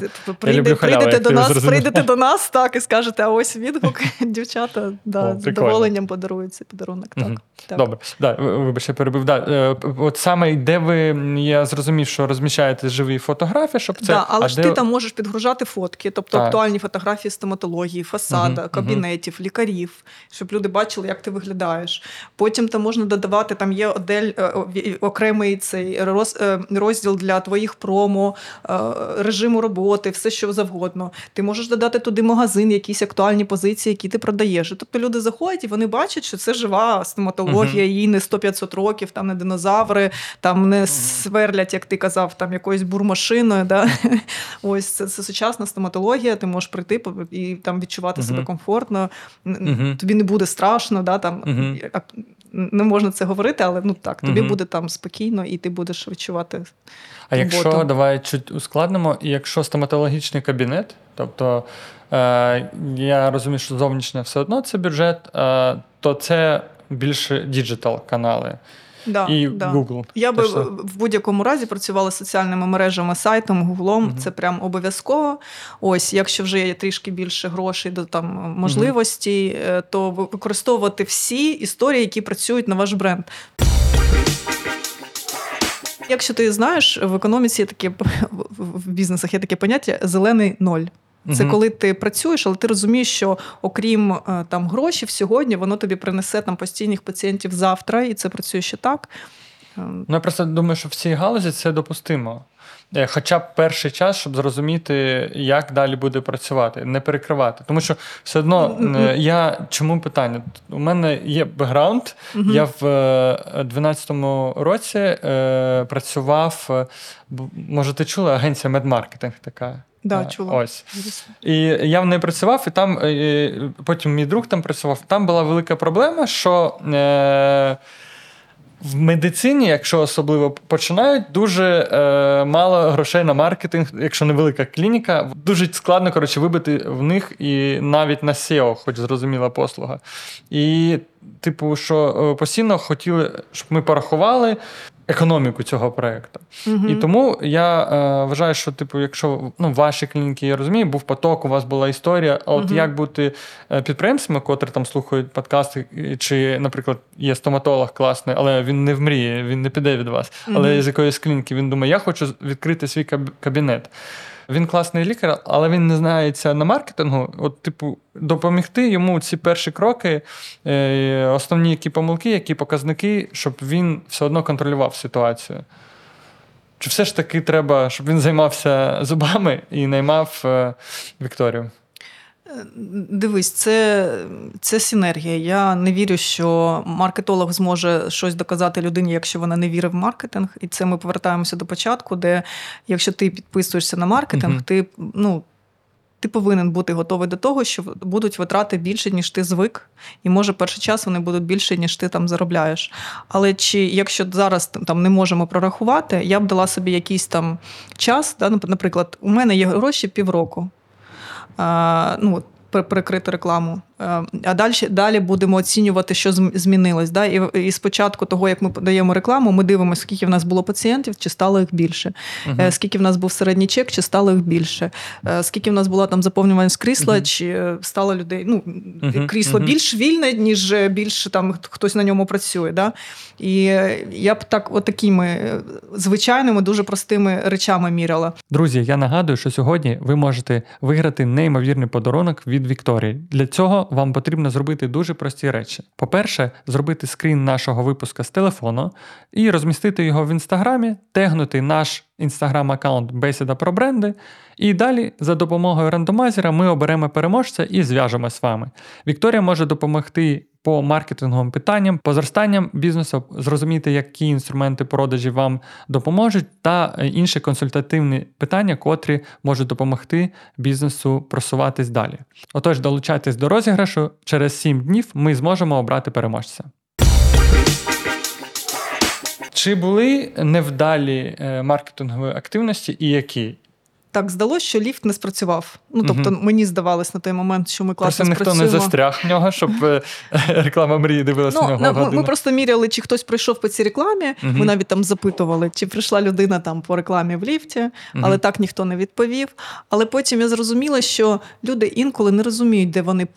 прийдете до нас, прийдете до нас, так, і скажете, а ось відгук, дівчата, да, О, з задоволенням подарують цей подарунок. Так, Мгм. так. Добре, да, ви- вибач, я перебив. Да. е, От саме де ви, я зрозумів, що розміщаєте живі фотографії, щоб це. да, але а ж де- ти там можеш підгружати фотки, тобто Так. актуальні фотографії стоматології, фасада, Мгм, кабінетів, лікарів, щоб люди бачили, як ти виглядаєш. Потім там можна додавати, там є одель, е, окремий цей роз, е, розділ для твоїх промо, режиму роботи, все що завгодно. Ти можеш додати туди магазин, якісь актуальні позиції, які ти продаєш. Тобто люди заходять і вони бачать, що це жива стоматологія, їй не 100-500 років, там не динозаври, там не сверлять, як ти казав, там якоюсь бурмашиною. Да? Ось це, це сучасна стоматологія. Ти можеш прийти і там відчувати себе комфортно. Тобі не буде страшно, да, там, не можна це говорити, але ну так, тобі Мгм. буде там спокійно, і ти будеш відчувати. А якщо давай чуть ускладнимо, якщо стоматологічний кабінет, тобто е, я розумію, що зовнішнє все одно це бюджет, е, то це більше digital канали Да, і да. Google. Я би в будь-якому разі працювала з соціальними мережами, сайтом, гуглом. Мгм. Це прям обов'язково. Ось, якщо вже є трішки більше грошей до там можливостей, е, то використовувати всі історії, які працюють на ваш бренд. Якщо ти знаєш, в економіці є таке в бізнесах є таке поняття зелений ноль. Це Мгм. коли ти працюєш, але ти розумієш, що окрім е, там грошей сьогодні, воно тобі принесе там постійних пацієнтів завтра, і це працює ще так. Е, Ну, я просто думаю, що в цій галузі це допустимо. Е, Хоча б перший час, щоб зрозуміти, як далі буде працювати, не перекривати. Тому що все одно я чому питання? У мене є бекграунд. Мгм. Я в е, 12-му році е, працював. Може, ти чула агенція медмаркетинг така. Да, Е, чула. Ось. І я в неї працював, і там е, потім мій друг там працював. Там була велика проблема, що. Е, в медицині, якщо особливо починають, дуже е, мало грошей на маркетинг, якщо невелика клініка, дуже складно коротше, вибити в них і навіть на SEO, хоч зрозуміла послуга. І, типу, що е, постійно хотіли, щоб ми порахували економіку цього проекту. Угу. І тому я е, вважаю, що, типу, якщо ну, ваші клініки, я розумію, був поток, у вас була історія. А от угу. як бути е, підприємцями, котрі там слухають подкасти, чи, наприклад, є стоматолог класний, але він не вмріє, він не піде від вас. Але з якоїсь клініки він думає, я хочу відкрити свій каб- кабінет. Він класний лікар, але він не знається на маркетингу. От, типу, допомогти йому ці перші кроки, е, основні які помилки, які показники, щоб він все одно контролював ситуацію. Чи все ж таки треба, щоб він займався зубами і наймав е, Вікторію? Дивись, це, це синергія. Я не вірю, що маркетолог зможе щось доказати людині, якщо вона не вірить в маркетинг. І це ми повертаємося до початку, де якщо ти підписуєшся на маркетинг, Мгм. ти ну. Ти повинен бути готовий до того, що будуть витрати більше, ніж ти звик, і може перший час вони будуть більше, ніж ти там заробляєш. Але чи якщо зараз там не можемо прорахувати, я б дала собі якийсь там час. Да, наприклад, у мене є гроші півроку. Ну, прикрити рекламу. А далі, далі будемо оцінювати, що змінилось. Да? І, і спочатку того, як ми подаємо рекламу, ми дивимося, скільки в нас було пацієнтів, чи стало їх більше. Е, скільки в нас був середній чек, чи стало їх більше, Е, скільки в нас була там заповнюваність крісла, Мгм. чи е, стало людей. Ну, Мгм, крісло більш вільне, ніж більше там хт- хтось на ньому працює. Да? І я б так, от такими е, звичайними, дуже простими речами міряла. Друзі, я нагадую, що сьогодні ви можете виграти неймовірний подарунок від Вікторії. Для цього вам потрібно зробити дуже прості речі. По-перше, зробити скрін нашого випуска з телефону і розмістити його в інстаграмі, тегнути наш інстаграм-аккаунт Бесіда про бренди. І далі за допомогою рандомайзера ми оберемо переможця і зв'яжемо з вами. Вікторія може допомогти по маркетинговим питанням, по зростанням бізнесу, зрозуміти, які інструменти продажі вам допоможуть, та е, інші консультативні питання, котрі можуть допомогти бізнесу просуватись далі. Отож, долучайтесь до розіграшу. Через 7 днів ми зможемо обрати переможця. Чи були невдалі е, маркетингові активності і які? Так здалося, що ліфт не спрацював. Ну тобто, Мгм. мені здавалось на той момент, що ми Просто класно ніхто не застряг в нього, щоб е, реклама мрії дивилася Ну, нього. на- ми, годину. ми просто міряли, чи хтось прийшов по цій рекламі. Мгм. Ми навіть там запитували, чи прийшла людина там по рекламі в ліфті, але Мгм. так ніхто не відповів. Але потім я зрозуміла, що люди інколи не розуміють, де вони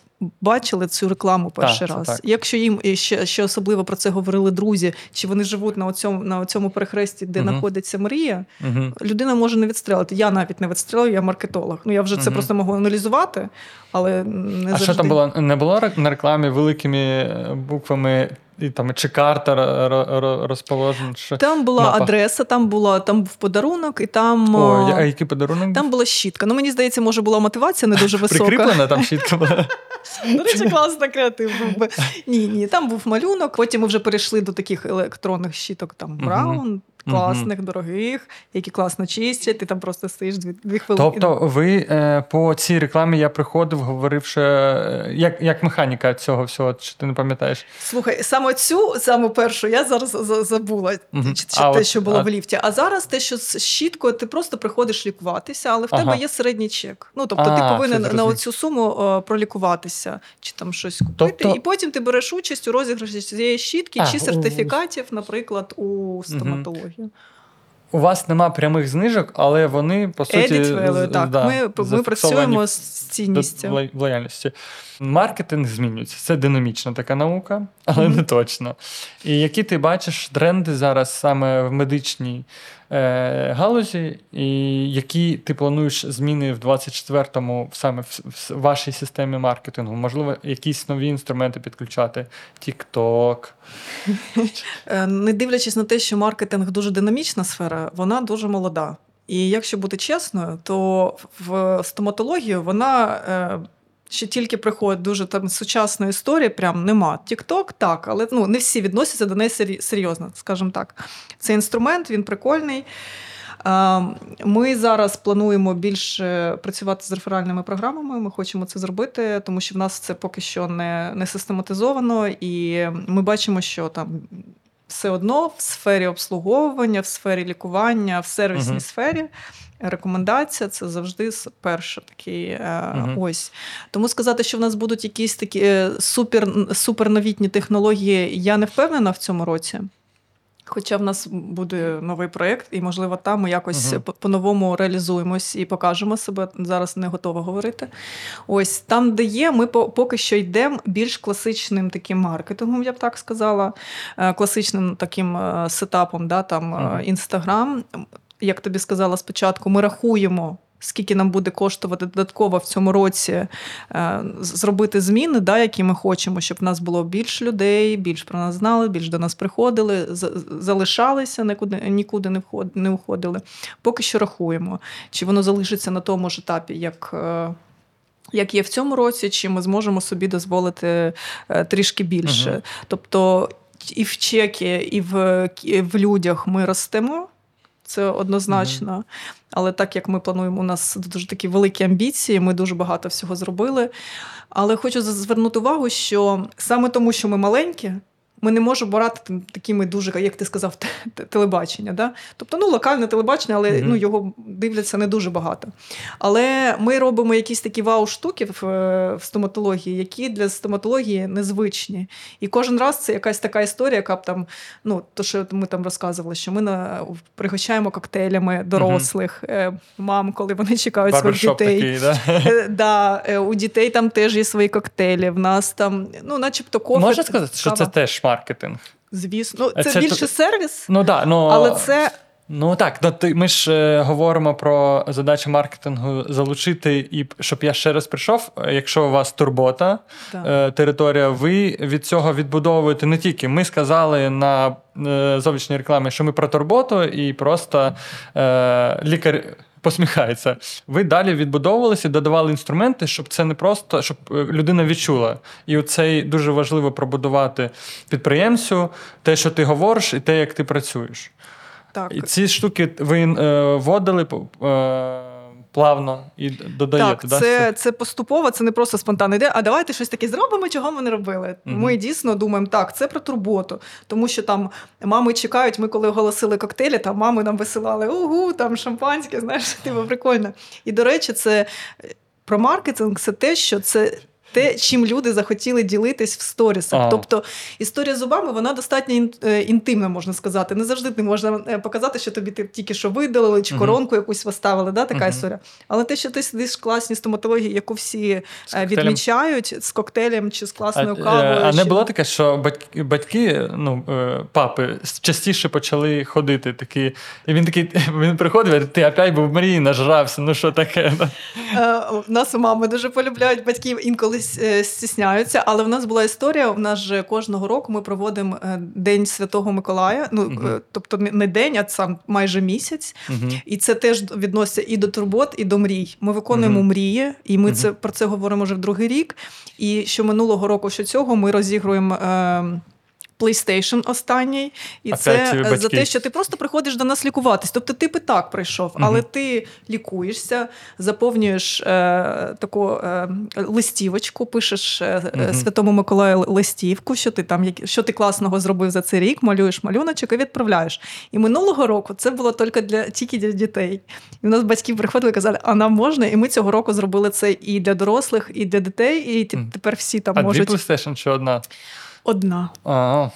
бачили цю рекламу перший так, раз. так. Якщо їм і ще, ще особливо про це говорили друзі, чи вони живуть на цьому на цьому перехресті, де знаходиться мрія, угу. людина може не відстрелити. Я навіть не відстрелю, я маркетолог. Ну я вже це просто можу аналізувати, але не А завжди. що там було? Не було на рекламі великими е, буквами і там чи карта ро- ро- ро- розположена? Чи... Там була Мапа. адреса, там була там був подарунок, і там. О, а, який подарунок? Там була щітка. Ну, мені здається, може була мотивація не дуже висока. Прикріплена там щітка була. До речі, класно креатив був би. Ні, ні, там був малюнок. Потім ми вже перейшли до таких електронних щіток, там Браун, класних, дорогих, які класно чистять. Ти там просто стоїш дві, дві хвилини. Тобто, ви е, по цій рекламі я приходив, говорив, що е, як, як механіка цього всього, чи ти не пам'ятаєш? Слухай, саме цю, саме першу, я зараз забула Мгм. чи, чи А те, от, що було а- в ліфті. А зараз те, що з щіткою, ти просто приходиш лікуватися, але в Ага. тебе є середній чек. Ну тобто, А, ти повинен на оцю суму е, пролікуватися, чи там щось купити, Тобто- і потім ти береш участь у розіграші цієї щітки А, чи у- сертифікатів, наприклад, у стоматологію. У вас нема прямих знижок, але вони по суті value, з- так. да, ми, ми працюємо з цінністю. В лояльності. Маркетинг змінюється. Це динамічна така наука, але не точно. І які ти бачиш тренди зараз саме в медичній галузі, і які ти плануєш зміни в 24-му саме в, вашій системі маркетингу? Можливо, якісь нові інструменти підключати? TikTok. Е, Не дивлячись на те, що маркетинг дуже динамічна сфера, вона дуже молода. І якщо бути чесною, то в стоматологію вона е, ще тільки приходить дуже там сучасної історії, прям нема. Тікток так, але ну, не всі відносяться до неї серйозно, скажімо так. Це інструмент, він прикольний. Ми зараз плануємо більше працювати з реферальними програмами. Ми хочемо це зробити, тому що в нас це поки що не, не систематизовано, і ми бачимо, що там все одно в сфері обслуговування, в сфері лікування, в сервісній Мгм. сфері. Рекомендація це завжди перший такий uh-huh. ось. Тому сказати, що в нас будуть якісь такі е, супер, суперновітні технології, я не впевнена в цьому році. Хоча в нас буде новий проєкт, і, можливо, там ми якось по- по-новому реалізуємось і покажемо себе. Зараз не готова говорити. Ось там, де є, ми поки що йдемо більш класичним таким маркетингом, я б так сказала, е, класичним таким е, сетапом, да, там. Інстаграм. Як тобі сказала спочатку, ми рахуємо. Скільки нам буде коштувати додатково в цьому році е, зробити зміни, да, які ми хочемо, щоб в нас було більше людей, більш про нас знали, більш до нас приходили, залишалися, нікуди, нікуди не, вход, не уходили. Поки що рахуємо, чи воно залишиться на тому ж етапі, як е, як є в цьому році, чи ми зможемо собі дозволити е, трішки більше. Мгм. Тобто і в чекі, і в, і в людях ми ростемо. Це однозначно. Але так як ми плануємо, у нас дуже такі великі амбіції, ми дуже багато всього зробили. Але хочу звернути увагу, що саме тому, що ми маленькі, ми не можемо брати такими дуже, як ти сказав, те- те- телебачення. Да? Тобто, ну, локальне телебачення, але Мгм. ну, його дивляться не дуже багато. Але ми робимо якісь такі вау-штуки в, е, в стоматології, які для стоматології незвичні. І кожен раз це якась така історія, яка б там, ну, то, що ми там розказували, що ми на, пригощаємо коктейлями дорослих е, мам, коли вони чекають своїх дітей. такий, да? Е, Да, у дітей там теж є свої коктейлі. В нас там, ну, начебто, кофе. Можна сказати, що це теж маркетинг. Звісно. Ну, це, це більше то- сервіс, Ну да, ну, але це Ну так, ну, ти, ми ж е, говоримо про задачу маркетингу залучити, і щоб я ще раз прийшов. е, Якщо у вас турбота, е, територія, ви від цього відбудовуєте не тільки. Ми сказали на е, зовнішній рекламі, що ми про турботу, і просто е, лікар. Посміхається. Ви далі відбудовувалися, додавали інструменти, щоб це не просто, щоб е, людина відчула. І оцей дуже важливо пробудувати підприємцю, те, що ти говориш, і те, як ти працюєш. так. І ці штуки ви е, вводили е, плавно і додаєте. Так, да? це, це поступово, це не просто спонтанна ідея. А давайте щось таке зробимо, чого ми не робили. Угу. Ми дійсно думаємо, так, це про турботу. Тому що там мами чекають, ми коли оголосили коктейлі, там мами нам висилали угу, там шампанське, знаєш, типу, прикольно. І до речі, це е, про маркетинг це те, що це. Те, чим люди захотіли ділитись в сторісах. А. Тобто історія з зубами вона достатньо е, інтимна, можна сказати. Не завжди ти можна е, показати, що тобі ти тільки що видалили, чи коронку якусь виставили, да, така історія. Але те, що ти сидиш в класній стоматології, яку всі З е, відмічають з коктейлем чи з класною кавою. а не було таке, що батьки, ну, папи частіше почали ходити такі. І він такий, він приходив, ти опять був в мрії, нажрався, ну що таке? У нас мами дуже полюбляють батьків, інколи стісняються. Але в нас була історія. В нас же кожного року ми проводимо е, День Святого Миколая. Ну е, тобто не- день, а сам майже місяць. Мгм. І це теж відноситься і до турбот, і до мрій. Ми виконуємо Мгм. мрії, і ми це про це говоримо вже в другий рік. І що минулого року, що цього, ми розігруємо. Е, PlayStation останній, і Опять це е, за те, що ти просто приходиш до нас лікуватись. Тобто ти би так прийшов, але ти лікуєшся, заповнюєш е, таку е, листівочку, пишеш е, Мгм. Святому Миколаю листівку, що ти там що ти класного зробив за цей рік, малюєш малюночок і відправляєш. І минулого року це було тільки для тільки для дітей. І в нас батьки приходили і казали, а нам можна? І ми цього року зробили це і для дорослих, і для дітей. І тепер всі там А можуть дві PlayStation чи одна? Одна.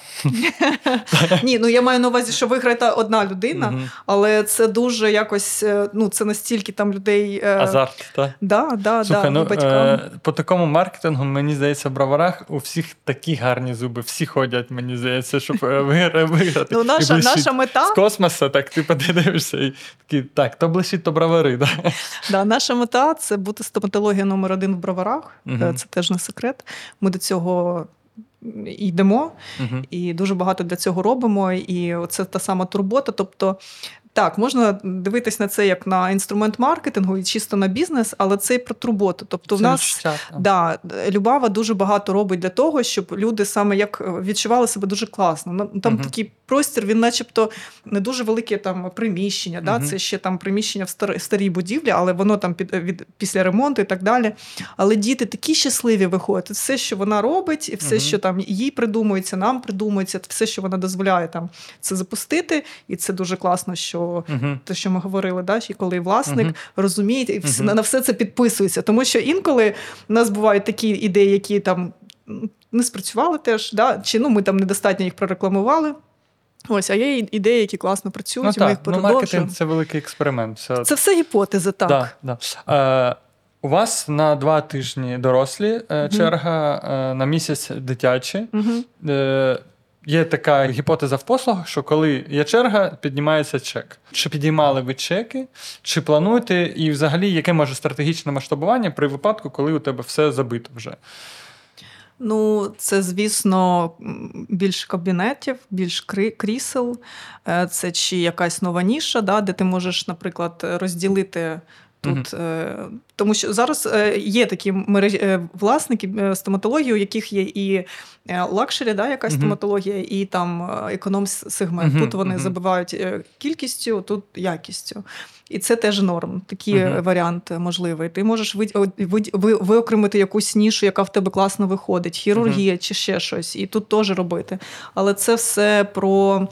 Ні, ну я маю на увазі, що виграє одна людина, але це дуже якось, е, ну це настільки там людей. е, Азарт, так? Да, да, Слухай, да, ну, батькам. е, по такому маркетингу, мені здається, в броварах у всіх такі гарні зуби, всі ходять, мені здається, щоб виграти. Ну, наша, наша мета, З космосу, так ти подивишся і такий, так, то блищить, то бровари. Да? да, наша мета це бути стоматологія номер один в броварах. Це теж не секрет. Ми до цього йдемо угу. і дуже багато для цього робимо. І це та сама турбота. Тобто, так, можна дивитись на це як на інструмент маркетингу і чисто на бізнес, але це і про турботу. Тобто, в нас відчуття. Да, Любава дуже багато робить для того, щоб люди саме як е, відчували себе дуже класно. Ну, Там Мгм. такий простір, він, начебто, не дуже велике там приміщення. Да? Це ще там приміщення в стар- старій будівлі, але воно там під, від, після ремонту і так далі. Але діти такі щасливі виходять. Все, що вона робить, і все, Мгм. що там їй придумується, нам придумується, все, що вона дозволяє там це запустити. І це дуже класно, що Те, що ми говорили, да, і коли власник Мгм. розуміє і всі, Мгм. на все це підписується. Тому що інколи в нас бувають такі ідеї, які там не спрацювали теж, да, чи ну, ми там недостатньо їх прорекламували. Ось, а є ідеї, які класно працюють, Ну і ми їх так, ну, маркетинг це великий експеримент. Все. Це все гіпотези, так. Да, да. Е, у вас на два тижні дорослі е, черга, е, на місяць дитячі. Е, Є така гіпотеза в послугах, що коли є черга, піднімається чек. Чи підіймали ви чеки, чи плануєте, і взагалі яке може стратегічне масштабування при випадку, коли у тебе все забито вже? Ну, це, звісно, більше кабінетів, більш крісел. Е, Це чи якась нова ніша, да, де ти можеш, наприклад, розділити тут. Е, тому що зараз е, є такі мережі е, власники стоматології, у яких є і luxury, да, якась стоматологія, і там економ-сегмент. Тут вони забивають кількістю, тут якістю. І це теж норм. Такий uh-huh. варіант можливий. Ти можеш ви, ви, ви, виокремити якусь нішу, яка в тебе класно виходить, хірургія uh-huh. чи ще щось, і тут теж робити. Але це все про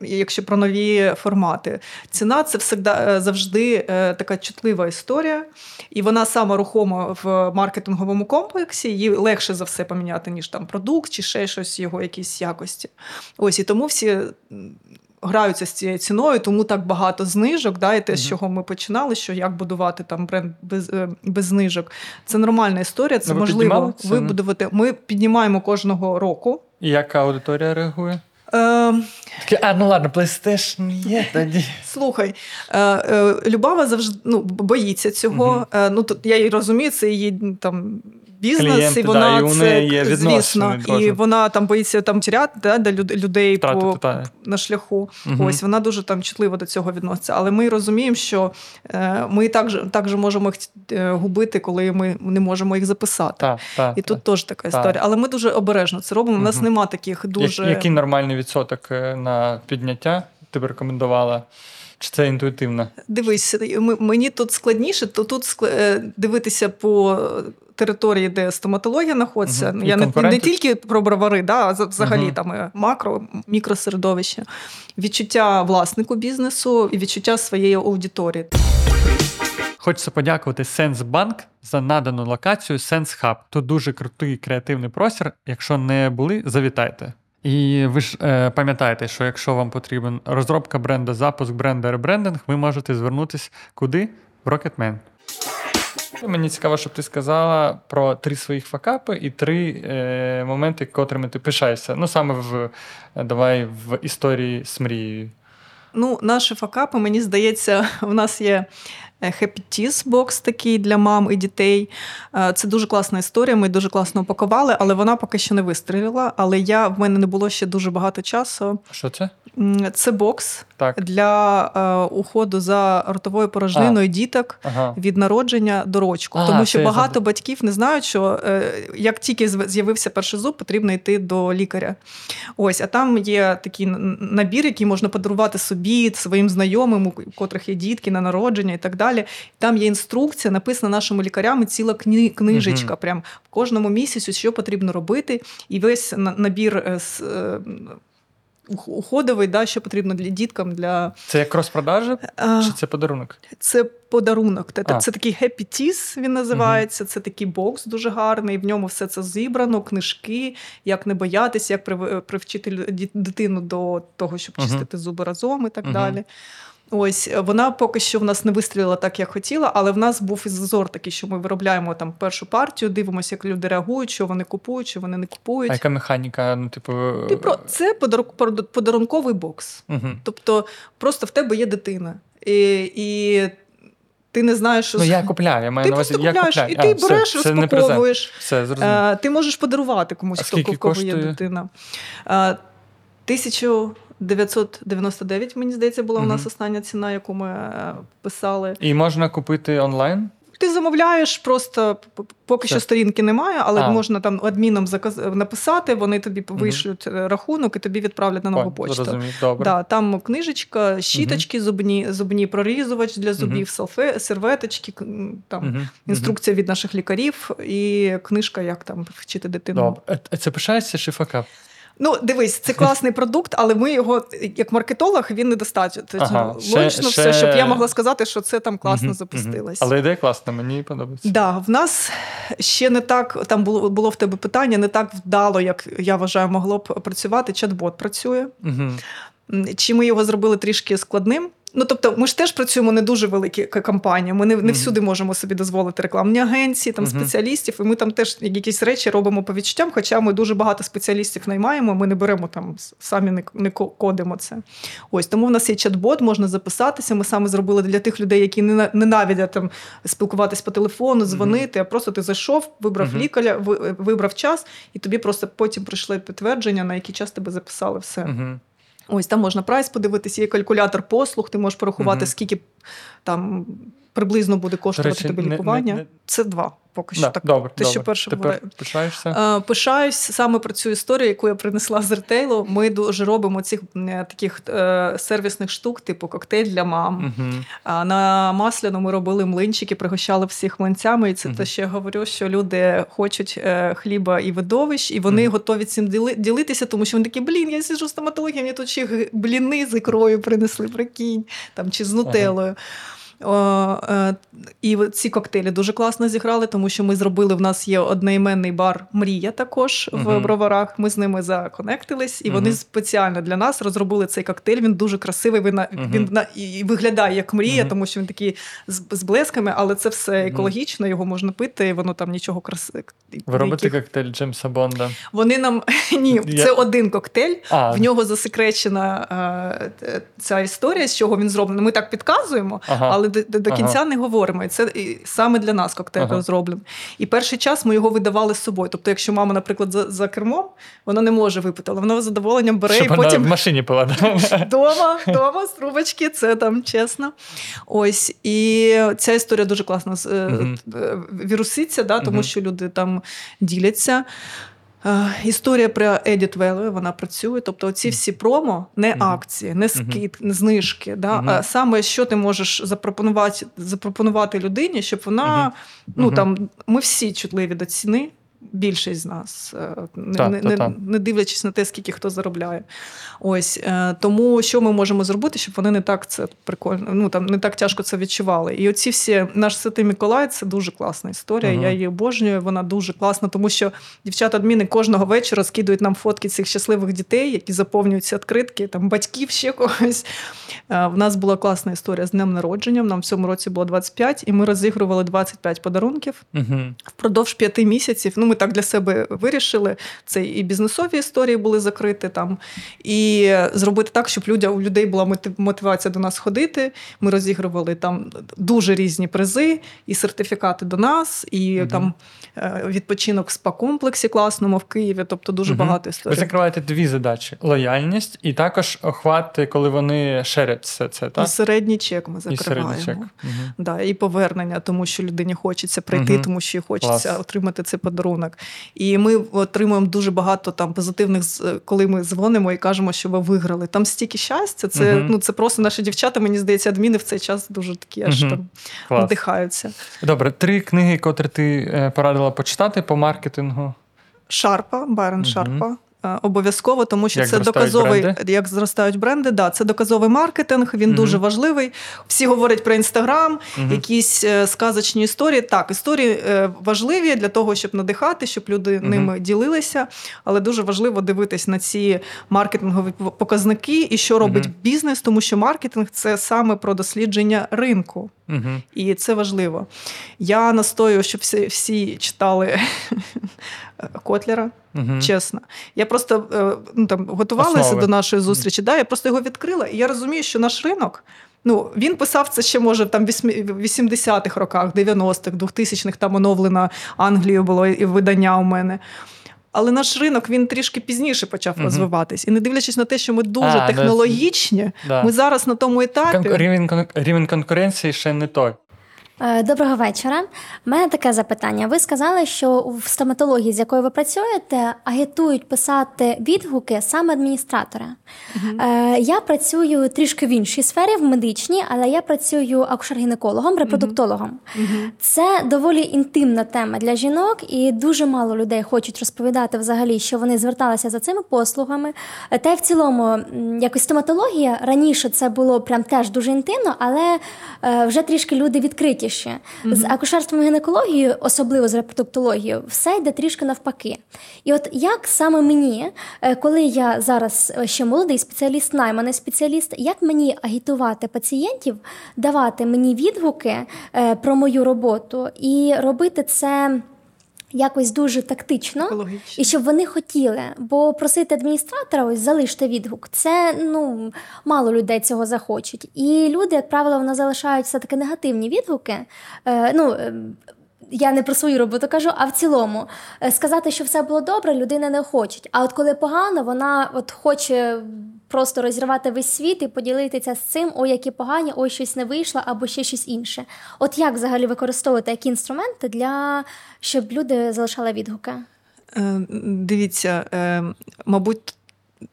якщо про нові формати. Ціна це все завжди така чутлива історія. І вона сама рухома в маркетинговому комплексі, її легше за все поміняти, ніж там продукт чи ще щось його якісь якості. Ось і тому всі. Граються з цією ціною, тому так багато знижок. Да, І те, з чого ми починали, що як будувати там бренд без е, без знижок. Це нормальна історія, це ну, можливо вибудувати. Ми піднімаємо кожного року. І яка аудиторія реагує? Е, Таке, а ну ладно, PlayStation є тоді. Слухай, е, е, Любава завжди ну, боїться цього. Е, ну, тут, Я її розумію, це її там бізнес, Клієнти, і вона да, і це є звісно, і вона там боїться там тіряти да, до людей по, на шляху. Угу. Ось вона дуже там чутливо до цього відноситься. Але ми розуміємо, що е, ми також також можемо їх е, губити, коли ми не можемо їх записати. Та, та, і та, тут теж така історія. Але ми дуже обережно це робимо. У нас нема таких дуже який нормальний відсоток е, на підняття ти б рекомендувала. Чи це інтуїтивно? Дивись, мені тут складніше, то тут дивитися по території, де стоматологія знаходиться. Угу. Я не, не тільки про бровари, да, а взагалі угу. там е, макро, мікросередовище, відчуття власнику бізнесу і відчуття своєї аудиторії. Хочеться подякувати Сенсбанк за надану локацію SenseHub. Тут дуже крутий креативний простір. Якщо не були, завітайте. І ви ж е, пам'ятаєте, що якщо вам потрібен розробка бренду, запуск бренду, ребрендинг, ви можете звернутися куди? В Rocketman. Мені цікаво, щоб ти сказала про три своїх факапи і три е, моменти, котрими ти пишаєшся. Ну, саме в давай в історії з мрією. Ну, наші факапи, мені здається, у нас є Happy Teas бокс такий для мам і дітей. Е, це дуже класна історія. Ми дуже класно упакували, але вона поки що не вистрілила. Але я в мене не було ще дуже багато часу. Що це? Це бокс так. для е, уходу за ротовою порожниною а. діток ага. від народження до рочку. А, Тому що багато забув. батьків не знають, що е, як тільки з'явився перший зуб, потрібно йти до лікаря. Ось, а там є такий набір, який можна подарувати собі, своїм знайомим, у котрих є дітки на народження і так далі далі. Там є інструкція, написана нашими лікарями, ціла кни- книжечка. Угу. Прям в кожному місяці, що потрібно робити, і весь набір е, е, уходовий, да, що потрібно для діткам. для... Це як розпродажа чи це подарунок? Це подарунок. Це, це такий Happy Teas, він називається. Угу. Це такий бокс дуже гарний. В ньому все це зібрано, книжки, як не боятися, як привчити дитину до того, щоб чистити угу. зуби разом і так угу. далі. Ось е, вона поки що в нас не вистрілила так, як хотіла, але в нас був зазор такий, що ми виробляємо там першу партію, дивимося, як люди реагують, що вони купують, що вони не купують. А яка механіка? Ну, типу, типу це подарунковий бокс. Угу. Тобто, просто в тебе є дитина. І, і ти не знаєш, що Ну, я купляю, я маю ти на увазі, я купляю. І ти а, береш, все, розпаковуєш. Все, зрозуміло. Ти можеш подарувати комусь, хто в кого є дитина. Тисячу 999, мені здається, була у нас остання ціна, яку ми е, писали. І можна купити онлайн? Ти замовляєш, просто поки Все. що сторінки немає, але а. можна там адміном заказ... написати, вони тобі вишлють угу. рахунок і тобі відправлять на нову почту. Добре. Да, Там книжечка, щіточки, угу. зубні зубні прорізувач для зубів, угу. салфе, серветочки, там інструкція від наших лікарів і книжка, як там вчити дитину. Добре. Це пишається чи факап? Ну, дивись, це класний продукт, але ми його, як маркетолог, він недостатньо. Ага, Логічно ще, все, щоб я могла сказати, що це там класно угу, запустилось. Угу. Але ідея класна, мені подобається. Так, да, в нас ще не так, там було було в тебе питання, не так вдало, як я вважаю, могло б працювати. Чат-бот працює. Угу. Чи ми його зробили трішки складним? Ну, тобто, ми ж теж працюємо не дуже великі компанії. Ми не не всюди можемо собі дозволити рекламні агенції, там спеціалістів, і ми там теж якісь речі робимо по відчуттям. Хоча ми дуже багато спеціалістів наймаємо, ми не беремо там, самі не, не кодимо це. Ось тому в нас є чат-бот, можна записатися. Ми саме зробили для тих людей, які ненавидять там спілкуватись по телефону, дзвонити. А просто ти зайшов, вибрав лікаря, вибрав час, і тобі просто потім прийшли підтвердження, на який час тебе записали все. Ось там можна прайс подивитися, є калькулятор послуг, ти можеш порахувати, mm-hmm. скільки там приблизно буде коштувати речі, тобі лікування. Не, не... Це два. Поки що да, так. Добре, Те, добре. що перше Тепер було. пишаєшся? Е, пишаюсь саме про цю історію, яку я принесла з ретейлу. Ми дуже робимо цих таких е, сервісних штук, типу коктейль для мам. Угу. А на масляну ми робили млинчики, пригощали всіх млинцями. І це угу. те, що я говорю, що люди хочуть е, хліба і видовищ, і вони угу. готові цим ділитися, тому що вони такі, блін, я сиджу в стоматології, мені тут ще бліни з ікрою принесли, прикинь, там чи з нутелою. Ага. Е, і ці коктейлі дуже класно зіграли, тому що ми зробили. В нас є одноіменний бар Мрія також uh-huh. в броварах. Ми з ними законектились, і uh-huh. вони спеціально для нас розробили цей коктейль. Він дуже красивий. Він uh-huh. він на і виглядає як мрія, тому що він такий з, з блесками, але це все екологічно. Його можна пити, і воно там нічого красиве. Ви робите коктейль Джеймса Бонда? Вони нам ні, це Я... один коктейль. А. В нього засекречена а, ця історія, з чого він зроблений. Ми так підказуємо, ага. але до, до кінця ага. не говоримо. І це і саме для нас коктейль ага. розроблений. І перший час ми його видавали з собою. Тобто, якщо мама, наприклад, за за кермом, вона не може випити, але вона з задоволенням бере Щоб і потім вона в машині пила. Дома, дома з трубочки, це там чесно. Ось. І ця історія дуже класно uh віруситься, да, тому що люди там діляться. Історія про Edit Value, вона працює. Тобто, ці всі промо, не акції, не скид, не знижки. Да? А саме що ти можеш запропонувати запропонувати людині, щоб вона ну там ми всі чутливі до ціни більшість з нас, е, не та, не, та, не, дивлячись на те, скільки хто заробляє. Ось е, Тому що ми можемо зробити, щоб вони не так це прикольно, ну там не так тяжко це відчували. І оці всі наш Святий Миколай це дуже класна історія. uh Я її обожнюю, вона дуже класна, тому що дівчата-адміни кожного вечора скидують нам фотки цих щасливих дітей, які заповнюються відкритки, там батьків ще когось. Е, в нас була класна історія з днем народження. Нам в цьому році було 25, і ми розігрували 25 подарунків uh впродовж п'яти місяців. Ну, ми так для себе вирішили. Це і бізнесові історії були закриті там, і зробити так, щоб людя, у людей була мотивація до нас ходити. Ми розігрували там дуже різні призи, і сертифікати до нас, і угу. там е, відпочинок в спа-комплексі класному в Києві. Тобто дуже угу. багато історій. Ви закриваєте дві задачі: лояльність і також охват, коли вони шерять все це. так? І середній чек ми закриваємо. І чек. Угу. Да, І повернення, тому що людині хочеться прийти, тому що хочеться Клас. отримати цей подарунок. І ми отримуємо дуже багато там позитивних, коли ми дзвонимо і кажемо, що ви виграли. Там стільки щастя. Це uh ну це просто наші дівчата. Мені здається, адміни в цей час дуже такі аж uh там Клас. надихаються. Добре, три книги, котрі ти е, порадила почитати по маркетингу. Шарпа, Байрон Шарпа. Е, обов'язково, тому що як це доказовий, бренди? як зростають бренди. Да, це доказовий маркетинг. Він угу. дуже важливий. Всі говорять про інстаграм, угу. якісь е, сказочні історії. Так, історії е, важливі для того, щоб надихати, щоб люди угу. ними ділилися. Але дуже важливо дивитись на ці маркетингові показники і що робить бізнес, тому що маркетинг це саме про дослідження ринку. Угу. І це важливо. Я настою, щоб всі всі читали Котлера, угу. чесно. Я просто е, ну, там, готувалася Основи. до нашої зустрічі. Да, Я просто його відкрила, і я розумію, що наш ринок. Ну, Він писав це ще, може, там в 80-х роках, 90-х, 2000-х там оновлено Англію було і видання у мене. Але наш ринок він трішки пізніше почав uh розвиватись. І не дивлячись на те, що ми дуже а, технологічні, да. ми зараз на тому етапі. Рівень, рівень конкуренції ще не той. Е, доброго вечора. У мене таке запитання. Ви сказали, що в стоматології, з якою ви працюєте, агітують писати відгуки саме адміністратора. uh Я працюю трішки в іншій сфері, в медичній, але я працюю акушер-гінекологом, репродуктологом. uh Це доволі інтимна тема для жінок, і дуже мало людей хочуть розповідати взагалі, що вони зверталися за цими послугами. Та й в цілому, якось стоматологія раніше це було прям теж дуже інтимно, але е, вже трішки люди відкриті простіше. Mm-hmm. З акушерством і гінекологією, особливо з репродуктологією, все йде трішки навпаки. І от як саме мені, е, коли я зараз е, ще молодий спеціаліст, найманий спеціаліст, як мені агітувати пацієнтів, давати мені відгуки е, про мою роботу і робити це якось дуже тактично, Екологічно. і щоб вони хотіли. Бо просити адміністратора, ось залиште відгук, це ну мало людей цього захочуть. І люди, як правило, вони залишають все таки негативні відгуки. Е, ну, е, я не про свою роботу кажу, а в цілому е, сказати, що все було добре, людина не хоче. А от коли погано, вона от хоче просто розірвати весь світ і поділитися з цим, ой, які погані, ой, щось не вийшло, або ще щось інше. От як взагалі використовувати які інструменти для щоб люди залишали відгуки? Е, Дивіться, е, мабуть,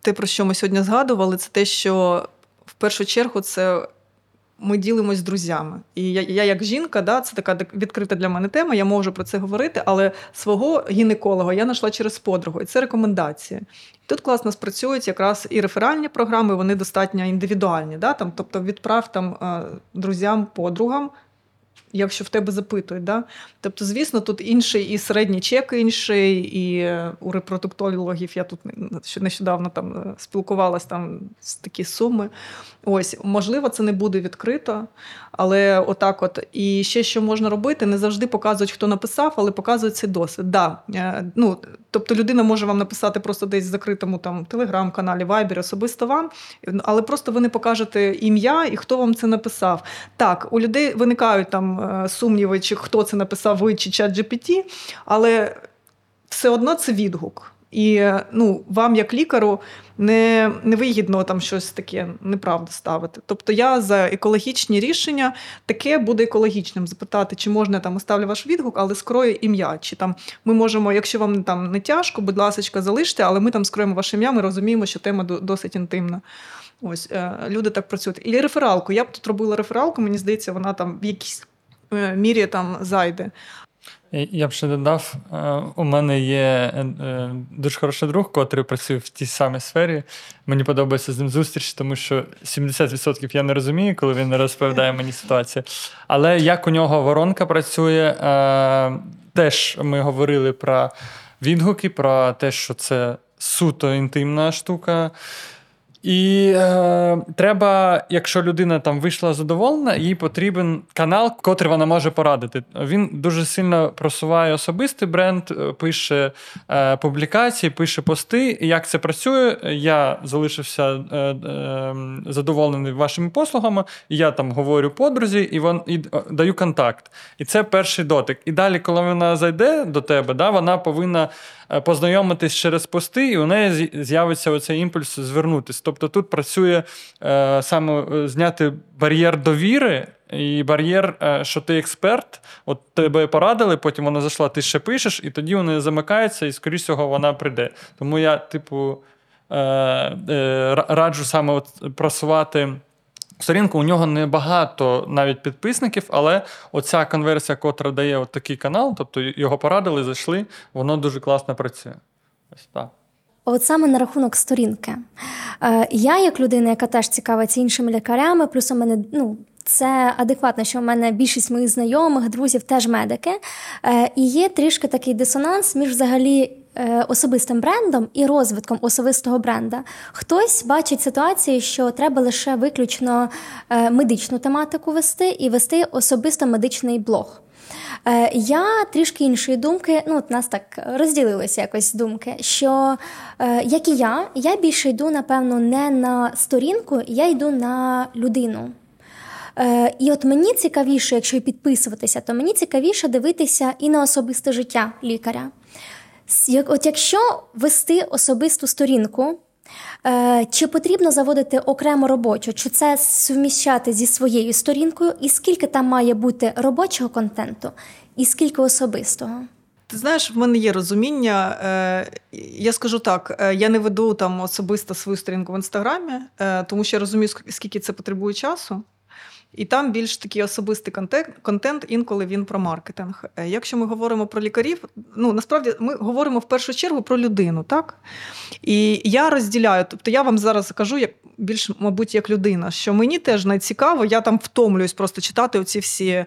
те, про що ми сьогодні згадували, це те, що в першу чергу це. Ми ділимось з друзями. І я, я як жінка, да, це така відкрита для мене тема, я можу про це говорити, але свого гінеколога я знайшла через подругу, і це рекомендації. Тут класно спрацюють якраз і реферальні програми, вони достатньо індивідуальні. Да, там, Тобто відправ там, е, друзям, подругам якщо в тебе запитують. Да? Тобто, звісно, тут інший і середній чек інший, і у репродуктологів я тут нещодавно там е, спілкувалася там з такі суми. Ось, можливо, це не буде відкрито, але отак от. І ще що можна робити, не завжди показують, хто написав, але показують цей досвід. Да. Е, ну, Тобто людина може вам написати просто десь в закритому там телеграм-каналі, Viber, особисто вам, але просто ви не покажете ім'я і хто вам це написав. Так, у людей виникають там е, сумніви, чи хто це написав, ви чи чат GPT, але все одно це відгук. І ну, вам, як лікару, не вигідно там щось таке неправду ставити. Тобто я за екологічні рішення таке буде екологічним. Запитати, чи можна там оставлю ваш відгук, але скрою ім'я. Чи там ми можемо, якщо вам там не тяжко, будь ласка, залиште, але ми там скроємо ваше ім'я, ми розуміємо, що тема досить інтимна. Ось е, люди так працюють. І рефералку. Я б тут робила рефералку, мені здається, вона там в якійсь е, мірі там зайде. Я б ще додав, е, у мене є е, дуже хороший друг, котрий працює в тій самій сфері. Мені подобається з ним зустріч, тому що 70% я не розумію, коли він розповідає мені ситуацію. Але як у нього воронка працює, е, теж ми говорили про відгуки, про те, що це суто інтимна штука. І е, треба, якщо людина там вийшла задоволена, їй потрібен канал, котрий вона може порадити. Він дуже сильно просуває особистий бренд, е, пише е, публікації, пише пости. Як це працює? Я залишився е, е, задоволений вашими послугами. Я там говорю подрузі і вон, і даю контакт. І це перший дотик. І далі, коли вона зайде до тебе, да, вона повинна. Е, познайомитись через пости, і у неї з'явиться оцей імпульс звернутися. Тобто тут працює е, саме е, зняти бар'єр довіри. І бар'єр, що ти експерт, от тебе порадили, потім вона зайшла, ти ще пишеш, і тоді вони замикаються, і, скоріш всього, вона прийде. Тому я, типу, раджу саме от просувати Сторінку у нього небагато навіть підписників, але оця конверсія, котра дає от такий канал, тобто його порадили, зайшли, воно дуже класно працює. Ось так. От саме на рахунок сторінки. Е, я, як людина, яка теж цікавиться іншими лікарями, плюс у мене ну, це адекватно, що в мене більшість моїх знайомих, друзів теж медики. Е, і є трішки такий дисонанс між взагалі. Е, особистим брендом і розвитком особистого бренда хтось бачить ситуації, що треба лише виключно е, медичну тематику вести і вести особисто медичний блог. Я трішки іншої думки, ну от нас так розділилися якось думки. Що як і я, я більше йду, напевно, не на сторінку, я йду на людину. Е, І от мені цікавіше, якщо підписуватися, то мені цікавіше дивитися і на особисте життя лікаря. От якщо вести особисту сторінку, е, чи потрібно заводити окремо робочу, чи це суміщати зі своєю сторінкою, і скільки там має бути робочого контенту, і скільки особистого? Ти знаєш, в мене є розуміння. Е, я скажу так: е, я не веду там особисто свою сторінку в інстаграмі, е, тому що я розумію, скільки це потребує часу. І там більш такий особистий контент, контент, інколи він про маркетинг. Е, якщо ми говоримо про лікарів, ну насправді ми говоримо в першу чергу про людину, так? І я розділяю, тобто я вам зараз кажу, як більш, мабуть, як людина, що мені теж найцікаво, я там втомлююсь просто читати оці всі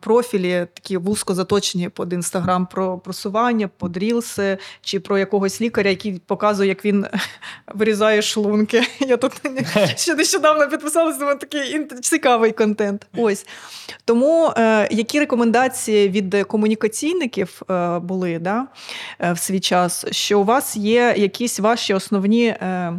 профілі, такі вузько заточені під інстаграм про просування, под рілси, чи про якогось лікаря, який показує, як він вирізає шлунки. Я тут ще нещодавно підписалася, думаю, такий цікавий контент. Ось. Тому е, які рекомендації від комунікаційників е, були да, е, в свій час, що у вас є якісь ваші основні. Е,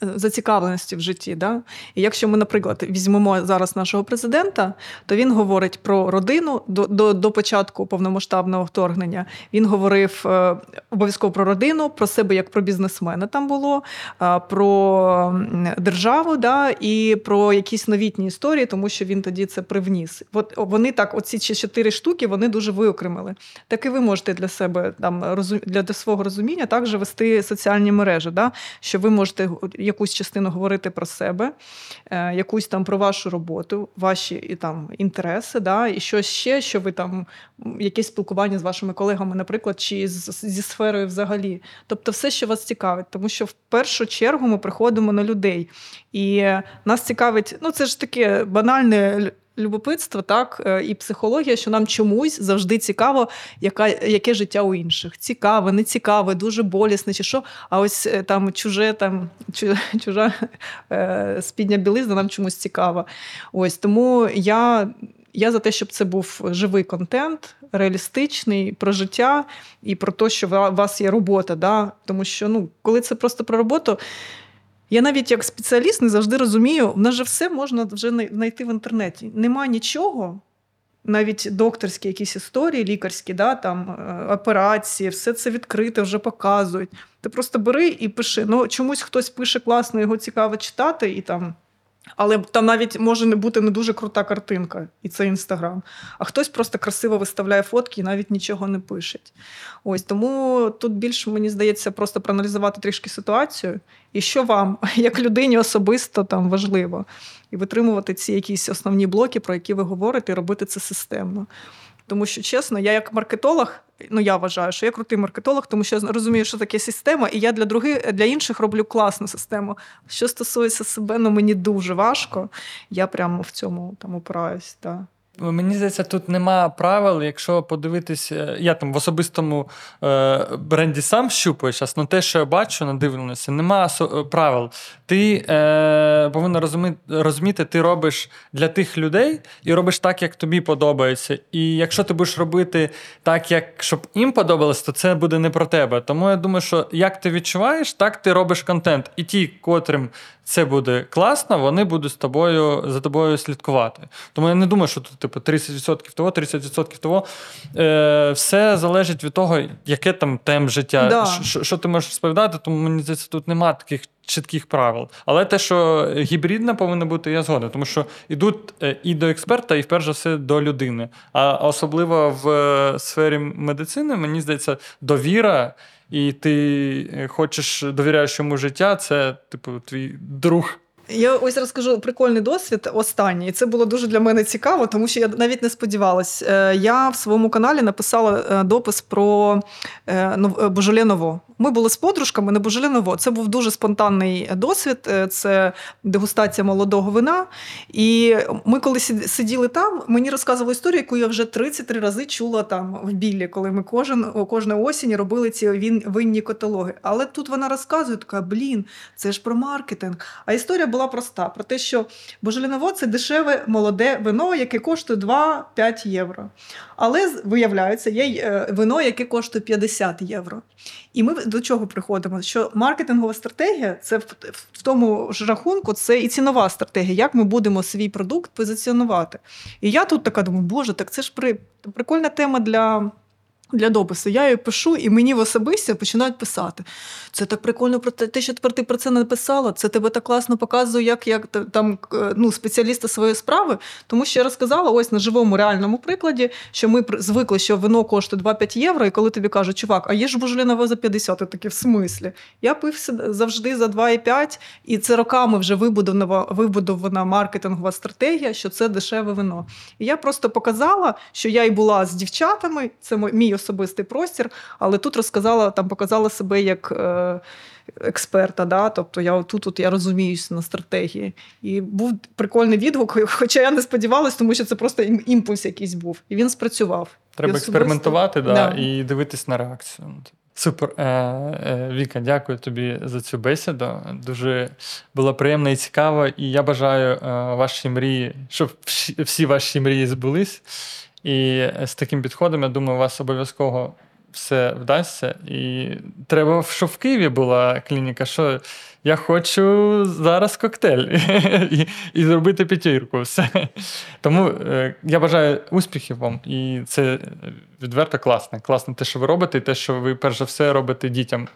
зацікавленості в житті. Да? І якщо ми, наприклад, візьмемо зараз нашого президента, то він говорить про родину до, до, до початку повномасштабного вторгнення. Він говорив е, обов'язково про родину, про себе як про бізнесмена там було, е, про державу да, і про якісь новітні історії, тому що він тоді це привніс. От вони так, оці чотири штуки, вони дуже виокремили. Так і ви можете для себе там розум- для, свого розуміння також вести соціальні мережі, да? що ви можете якусь частину говорити про себе, е, якусь там про вашу роботу, ваші і там інтереси, да? і щось ще, що ви там, якесь спілкування з вашими колегами, наприклад, чи з, зі сферою взагалі. Тобто, все, що вас цікавить, тому що в першу чергу ми приходимо на людей. І нас цікавить, ну це ж таке банальне. Лю- Любопитство, так, е, і психологія, що нам чомусь завжди цікаво, яка, яке життя у інших. Цікаве, не цікаве, дуже болісне, чи що. А ось е, там чуже, там чужа е, спідня білизна нам чомусь цікава. Ось тому я, я за те, щоб це був живий контент, реалістичний про життя і про те, що у вас є робота. Да? Тому що ну, коли це просто про роботу. Я навіть як спеціаліст не завжди розумію, в нас же все можна вже знайти в інтернеті. Нема нічого, навіть докторські якісь історії, лікарські, да, там, е, операції, все це відкрите, вже показують. Ти просто бери і пиши. Ну, чомусь хтось пише класно, його цікаво читати, і там. Але там навіть може не бути не дуже крута картинка, і це інстаграм. А хтось просто красиво виставляє фотки і навіть нічого не пише. Ось тому тут більше мені здається просто проаналізувати трішки ситуацію, і що вам, як людині, особисто там важливо, і витримувати ці якісь основні блоки, про які ви говорите, і робити це системно. Тому що чесно, я як маркетолог, ну я вважаю, що я крутий маркетолог, тому що я розумію, що таке система, і я для других для інших роблю класну систему. Що стосується себе, ну мені дуже важко. Я прямо в цьому там опираюсь. Да. Мені здається, тут нема правил, якщо подивитись, е, я там в особистому е, бренді сам щупаю зараз, але те, що я бачу, надивленося, нема со- е, правил. Ти е, повинен розуміти, розуміти, ти робиш для тих людей і робиш так, як тобі подобається. І якщо ти будеш робити так, як щоб їм подобалось, то це буде не про тебе. Тому я думаю, що як ти відчуваєш, так ти робиш контент. І ті, котрим це буде класно, вони будуть з тобою за тобою слідкувати. Тому я не думаю, що тут типу 30% того, 30% того. Е, все залежить від того, яке там темп життя, Да. що, що ти можеш розповідати, тому мені здається, тут немає таких чітких правил. Але те, що гібридна повинна бути, я згоден, тому що йдуть е, і до експерта, і вперше все до людини. А особливо в е, сфері медицини, мені здається, довіра. І ти е, хочеш довіряєш йому життя, це типу твій друг. Я ось розкажу прикольний досвід останній. І це було дуже для мене цікаво, тому що я навіть не сподівалась. Е, Я в своєму каналі написала е, допис про е, Божоле Ново. Ми були з подружками на Божоле Ново. Це був дуже спонтанний досвід. Е, Це дегустація молодого вина. І ми, коли сиділи там, мені розказували історію, яку я вже 33 рази чула там в білі, коли ми кожен кожної осінь робили ці винні каталоги. Але тут вона розказує, така блін, це ж про маркетинг. А історія була проста: про те, що Божеліново це дешеве молоде вино, яке коштує 2-5 євро. Але виявляється, є е, вино, яке коштує 50 євро. І ми до чого приходимо? Що маркетингова стратегія це в, тому ж рахунку, це і цінова стратегія, як ми будемо свій продукт позиціонувати. І я тут така думаю, боже, так це ж при, прикольна тема для. Для допису я її пишу, і мені в особисті починають писати. Це так прикольно про те, що тепер ти про це написала. Це тебе так класно показує, як, як там ну, спеціалісти своєї справи. Тому що я розказала ось на живому реальному прикладі, що ми звикли, що вино коштує 2-5 євро, і коли тобі кажуть, чувак, а є ж божолінове за 50, ти такий в смислі. Я пив завжди за 2,5, і це роками вже вибудована, вибудована маркетингова стратегія, що це дешеве вино. І я просто показала, що я й була з дівчатами, це мій особистий простір, але тут розказала, там показала себе як е, експерта. Да? Тобто я тут, тут я розуміюся на стратегії. І був прикольний відгук, хоча я не сподівалась, тому що це просто імпульс якийсь був. І він спрацював. Треба особисто- експериментувати да, Да. і дивитись на реакцію. Супер. Е, е, Віка, дякую тобі за цю бесіду. Дуже було приємно і цікаво. І я бажаю е, ваші мрії, щоб всі ваші мрії збулись. І з таким підходом, я думаю, у вас обов'язково все вдасться. І треба, щоб в Києві була клініка, що я хочу зараз коктейль і, і зробити п'ятірку. Все. Тому е, я бажаю успіхів вам, і це відверто класно. Класно те, що ви робите, і те, що ви перш за все робите дітям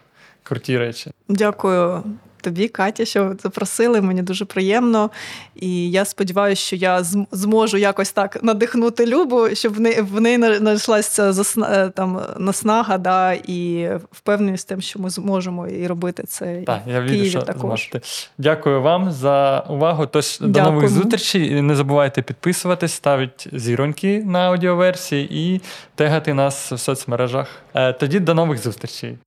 круті речі. Дякую тобі, Катя, що запросили. Мені дуже приємно. І я сподіваюся, що я зможу якось так надихнути Любу, щоб в неї в неї знайшлася засна- е, там наснага, да, і впевненість тим, що ми зможемо і робити це Так, я вірю, Києві що також. зможете. Дякую вам за увагу. Тож до Дякуємо. нових зустрічей. Не забувайте підписуватись, ставити зіроньки на аудіоверсії і тегати нас в соцмережах. Е, Тоді до нових зустрічей.